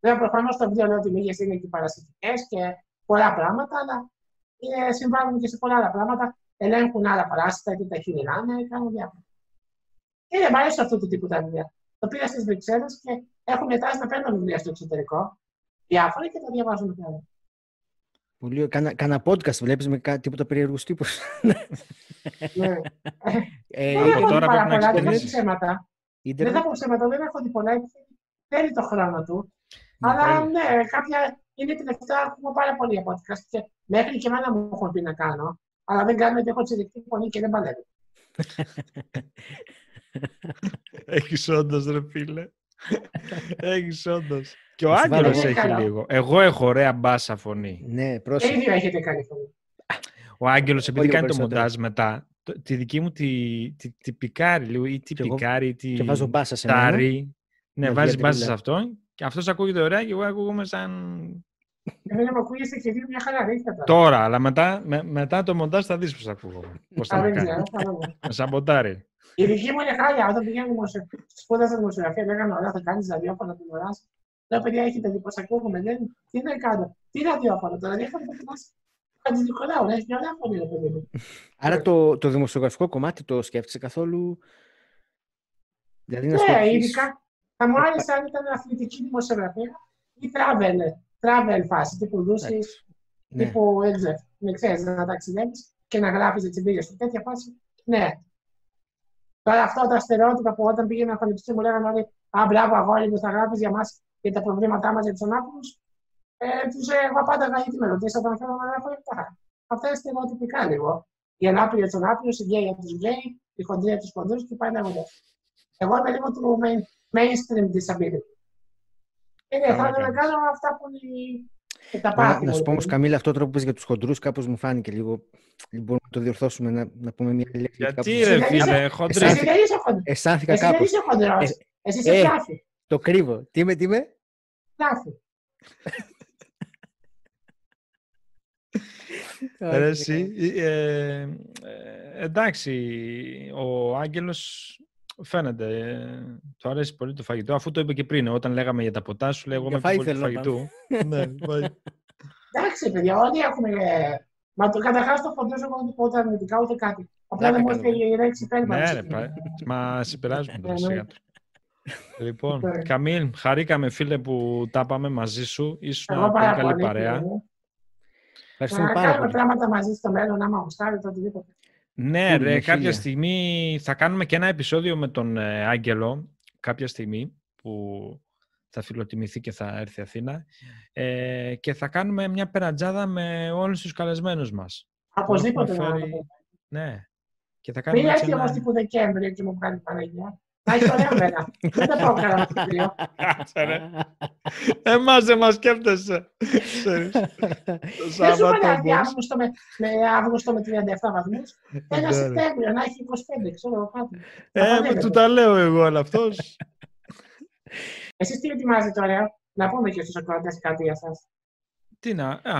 Βέβαια, προφανώς στο βιβλίο λέω ότι οι μύγες είναι και παρασιτικέ και πολλά πράγματα, αλλά είναι, συμβάλλουν και σε πολλά άλλα πράγματα. Ελέγχουν άλλα παράσιτα, είτε τα χειρινάνε, κάνουν διάφορα. Και δεν μ' αρέσει αυτού του τύπου τα βιβλία. Το πήρα στις Βρυξέλλες και έχω μετάσει να παίρνω βιβλία στο εξωτερικό. Διάφορα και τα διαβάζω μετά. Πολύ... Κάνα, κάνα podcast βλέπεις με κάτι τίποτα περίεργους τύπους. Ναι. ε, Δεν από έχω δει τώρα πάρα πρέπει να πολλά, δεν έχω εξερευνήσεις. ψέματα. Δεν ίντερνετ. θα πω ψέματα, δεν έχω δει πολλά. γιατί Θέλει το χρόνο του. Ναι, Αλλά πολύ. ναι, κάποια είναι τελευταία ακούμε πάρα πολύ από podcast και μέχρι και εμένα μου έχουν πει να κάνω. Αλλά δεν κάνω γιατί έχω τσιριχτεί πολύ και δεν παλεύει. Έχεις όντως, ρε φίλε. Έχεις όντως. Και ο Να σου βάλω Άγγελο εγώ. έχει Καλά. λίγο. Εγώ έχω ωραία μπάσα φωνή. Ναι, Και οι πρόσεχε. δύο έχετε κάνει φωνή. Ο Άγγελος, επειδή λίγο κάνει το περισσότερο. μοντάζ μετά, το- τη δική μου τη, τη, τη πικάρει λίγο ή τη Και εγώ- πικάρει ή τη Και βάζω μπάσα σε μένα. τάρει. Ναι, με βάζεις διατρίλα. μπάσα σε αυτό και αυτός ακούγεται ωραία και εγώ ακούγομαι σαν. Εμένα μου ακούγεστε και δύο μια χαρά, δεν είχα τώρα. Τώρα, αλλά μετά, με- μετά το μοντάζ θα δεις πώς ακούγομαι. Πώς θα Α, με δεν ξέρω, κάνει. θα δούμε. Με σαμποτάρει. Η δική μου είναι χάλια. Όταν πηγαίνω δημοσιο... σπούδασα δημοσιογραφίας, λέγανε ωραία, θα κάνεις ραδιόφωνο την ώρα σου. Λέω, παιδιά, έχετε δει πώς ακούγομαι. Δεν... Τι να κάνω, τι ραδιόφωνο, το ραδιόφωνο θα κοιτάς. Χατζη Νικολάου, έχει μια ωραία φωνή, ρε παιδί μου. Άρα το, το δημοσιογραφικό κομμάτι το σκέφτεσαι καθόλου; Δηλαδή να Ναι, ασχοληθείς- ειδικά, Θα μου άρεσε αν ήταν αθλητική δημοσιογραφία ή travel, travel φάση, τύπου δούση, Ναι. τύπου, δεν ξέρω, με ξέρεις, να ταξιδεύει και να γράφεις τι εμπειρίε σου. Τέτοια φάση, ναι. Τώρα αυτά τα στερεότυπα που όταν πήγαινα στο πανεπιστήμιο μου λέγανε όλοι Α, μπράβο, αγόρι μου, θα γράφει για μας και τα προβλήματά μας για τους ανάπηρους. Ε, τους εγώ πάντα γιατί με ρωτήσατε αν θέλω να γράφω για αυτά. Αυτά είναι στερεοτυπικά λίγο. Οι ανάπηροι για τους ανάπηρους, οι γκέι για τους γκέι, η χοντρή για τους χοντρούς και πάει λέγοντας Εγώ είμαι λίγο του main, mainstream disability. Και ναι, θα Καλά ήθελα να κάνεις. κάνω αυτά που είναι και τα Να, πάθη. να σου πω όμως, μου. Καμίλ, αυτό το που πες για τους χοντρούς, κάπως μου φάνηκε λίγο. Μπορούμε να το διορθώσουμε, να, να πούμε μια λέξη. Γιατί κάπως- ρε Εσύ δεν φίλε, είσαι- χοντρή. Εσύ δεν είσαι χοντρός. Αισθάνθηκα Εσύ δεν κάπως. είσαι χοντρός. Ε, Εσύ είσαι ε. φλάφι. Το κρύβω. Τι είμαι, τι είμαι; Φλάφι. Ρε, εσύ, ε, ε, εντάξει, ο Άγγελος φαίνεται, ε, του αρέσει πολύ το φαγητό, αφού το είπε και πριν, όταν λέγαμε για τα ποτά σου, λέγω Για με πιο φαΐ πολύ του θέλω να φαγητού. ναι, φαΐ. Εντάξει, παιδιά, όλοι έχουμε. ε, Μα το καταρχάς το χοντρό εγώ δεν πω ούτε αρνητικά ούτε κάτι. Απλά Δεν δεν μου έκανα, έρθει η λέξη υπέρβαση. ναι, ρε, πα- μας συμπεράζουμε τώρα Ναι, σιγά ναι. τώρα. Λοιπόν, Ναι. Καμίλ, χαρήκαμε φίλε που τα πάμε μαζί σου. Ήσουν Εγώ μια πολύ πάρα καλή πολύ. παρέα. φίλε. Ευχαριστούμε Να πάρα κάνουμε πολύ. πράγματα μαζί στο μέλλον, άμα γουστάρετε οτιδήποτε. Ναι, Χίλια, ρε, κάποια χίλια. στιγμή θα κάνουμε και ένα επεισόδιο με τον ε, Άγγελο, κάποια στιγμή που θα φιλοτιμηθεί και θα έρθει Αθήνα ε, και θα κάνουμε μια περατζάδα με όλους τους καλεσμένους μας. Οπωσδήποτε έχουμε να το φέρει- πούμε. Ναι. Και θα κάνουμε Μην έτσι έρθει όμως ένα... τύπου Δεκέμβριο και μου κάνει Παναγία. Θα έχει ωραία μέρα. Δεν τα πάω καλά το κρύο. Κάτσε, ρε. Εμάς δεν μας σκέφτεσαι. Ξέρεις. Το Δεν σου είπα Σάββατο να έρθει όμως. Αύγουστο με, με Αύγουστο με 37 βαθμούς. Ένα Ναι, ρε. Σεπτέμβριο να έχει 25, ξέρω εγώ κάτι. Ε, με του τα λέω εγώ, αλλά αυτός... Εσείς τι ετοιμάζετε τώρα, να πούμε και στους ακροατές κάτι για εσά. Τι να... Α,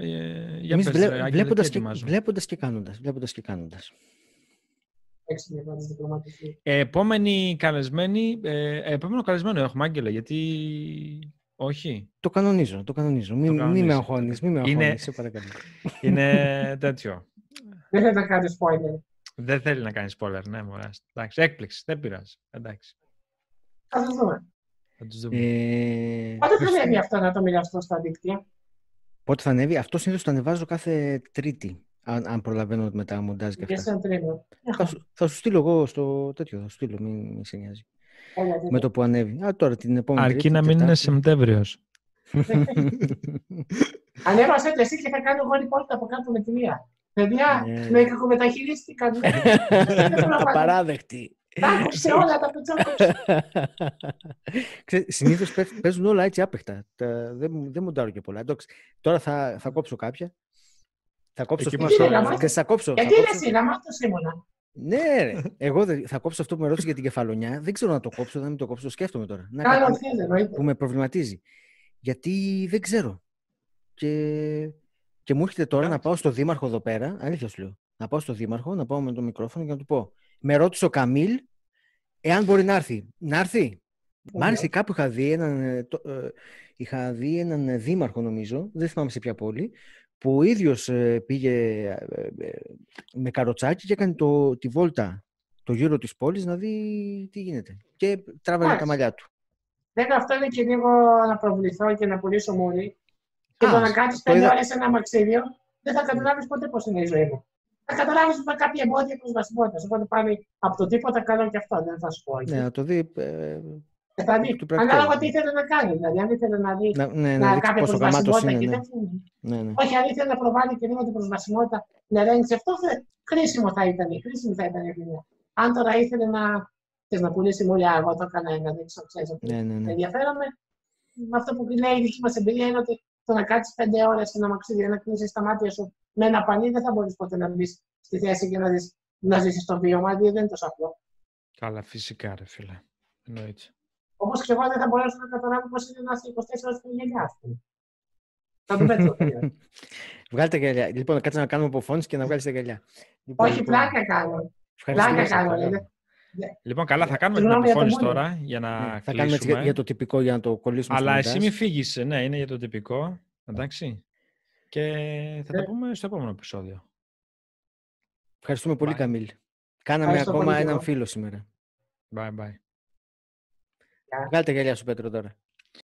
ε, για Εμείς πες, βλέ- ρε, Άγγελε, βλέποντας, τι και, ετοιμάζω. βλέποντας και κάνοντας. Βλέποντας και κάνοντας. Έξι λεπτά τη διπλωματική. Ε, Επόμενη καλεσμένη, ε, επόμενο καλεσμένο έχουμε, Άγγελε, γιατί όχι; Το κανονίζω, το κανονίζω. Μην, μην κανονίζεις. με αγχώνεις, μην με Είναι- αγχώνεις, σε παρακαλώ. Είναι τέτοιο. Δεν θα τα κάνει spoiler. Δεν θέλει να κάνει spoiler, ναι, μωράς. Εντάξει, έκπληξη, δεν πειράζει. Εντάξει, Θα σα δούμε. θα τους δούμε. Ε, Πότε θα Χριστό- ανέβει αυτό να το μοιραστώ στα δίκτυα; Πότε θα ανέβει, αυτό συνήθως το ανεβάζω κάθε Τρίτη. Αν, αν προλαβαίνω με τα μοντάζ και Και αυτά. σε τρίμηνο. Θα, σου- θα σου στείλω εγώ στο τέτοιο, θα σου στείλω, μην, μην σε νοιάζει. Έλα, δεν Με το που ανέβει. Α, τώρα την επόμενη Αρκεί Τρίτη, να μην είναι Τετάρτη. Σεπτέμβριος. Ανέβασε το εσύ και θα κάνω εγώ ρηπόρτα από κάτω με τη μία. Παιδιά, Ναι. με κακομεταχειρίστηκαν. Απαράδεκτη. Τα άκουσε όλα τα πετσόκοψε. Ξέρεις, Συνήθως παίζ- παίζουν όλα έτσι άπεχτα. Τα, δεν, μου- δεν μοντάρω και πολλά. Εντάξει, τώρα θα, θα κόψω κάποια. Θα κόψω Εκεί αυτό μας που- άρεσε. και θα κόψω. θα Γιατί είναι κόψω- εσύ, να μάθω ήμουνα. Ναι, ρε. Εγώ δεν- θα κόψω αυτό που με ρώτησε για την κεφαλονιά. Δεν ξέρω να το κόψω, δεν το κόψω. Το σκέφτομαι τώρα. Να Κάνω κάτι θέλει, εννοείται. που με προβληματίζει. Γιατί δεν ξέρω. Και, και μου έρχεται τώρα να Εντάξει. πάω στο δήμαρχο εδώ πέρα. Αλήθεια σου λέω. Να πάω στο δήμαρχο, να πάω με το μικρόφωνο και να του πω. Με ρώτησε ο Καμίλ εάν μπορεί να έρθει. Να έρθει. Μ' άρεσε κάπου είχα δει έναν, ε, το- ε, είχα δει έναν ε, δήμαρχο νομίζω, δεν θυμάμαι σε ποια πόλη, που ο ίδιος ε, πήγε ε, ε, με καροτσάκι και έκανε το, τη βόλτα το γύρο της πόλης να δει τι γίνεται. Και τράβαγε τα Εντάξει. μαλλιά του. Δεν αυτό είναι και λίγο να προβληθώ και να πουλήσω μούρι. Και Α, το να κάτσει το πέντε είδα- ώρες σε ένα μαξίδιο, δεν θα καταλάβεις ποτέ πώς είναι η ζωή μου. Θα καταλάβεις ότι θα κάποια εμπόδια προσβασιμότητα. Οπότε πάλι από το τίποτα κάνω και αυτό. Δεν θα σου πω. Ναι, να το δει. ε, Ε, θα δει. του πρακτέου. Ανάλογα τι ήθελε να κάνει. Δηλαδή, αν ήθελε να δει να, ναι, να να δείξει κάποια πόσο γαμάτος προσβασιμότητα είναι. και Ναι, τέτοια. ναι, ναι. Όχι, αν ήθελε να προβάλλει και λίγο την προσβασιμότητα, να ελέγξει αυτό, θε- χρήσιμο θα ήταν. Χρήσιμη θα ήταν η εμπειρία. Αν τώρα ήθελε να, θες να πουλήσει μουλιά, εγώ το έκανα να δείξω, ξέρεις, ότι ναι, ναι, ναι. ενδιαφέρομαι. Με αυτό που λέει η δική μας εμπειρία είναι ότι το να κάτσεις πέντε ώρες σε ένα μαξίδι, να κλείσει τα μάτια σου με ένα πανί, δεν θα μπορείς ποτέ να μπεις στη θέση και να, δεις, να ζήσεις το βίωμα, γιατί δεν είναι τόσο απλό. Καλά, φυσικά, ρε φίλε. Εννοείται. Όπω και εγώ δεν θα μπορέσω να καταλάβω πώς είναι να είσαι 24 ώρε στην γενιά, ας πούμε. Θα το πέτω. Βγάλτε τα γυαλιά. Λοιπόν, κάτσε να κάνουμε αποφώνηση και να βγάλεις τα γυαλιά. Λοιπόν, Όχι, λοιπόν, πλάκα κάνω. ευχαριστούμε. Πλάκα κάνω. δηλαδή. Λοιπόν, καλά, θα κάνουμε την Συγγνώμη για το αποφώνηση μόνο. τώρα για να Ναι, θα κλείσουμε. κάνουμε έτσι για, για το τυπικό για να το κολλήσουμε στο Αλλά μοντάζ. εσύ μη φύγεις. Ναι, είναι για το τυπικό. Εντάξει. Και θα τα Ε. πούμε στο επόμενο επεισόδιο. Ευχαριστούμε πολύ, Bye. Καμίλ. Κάναμε Ευχαριστώ ακόμα πολύ και έναν εγώ. φίλο σήμερα. Bye bye. Γεια. Βγάλτε γυαλιά σου, Πέτρο, τώρα.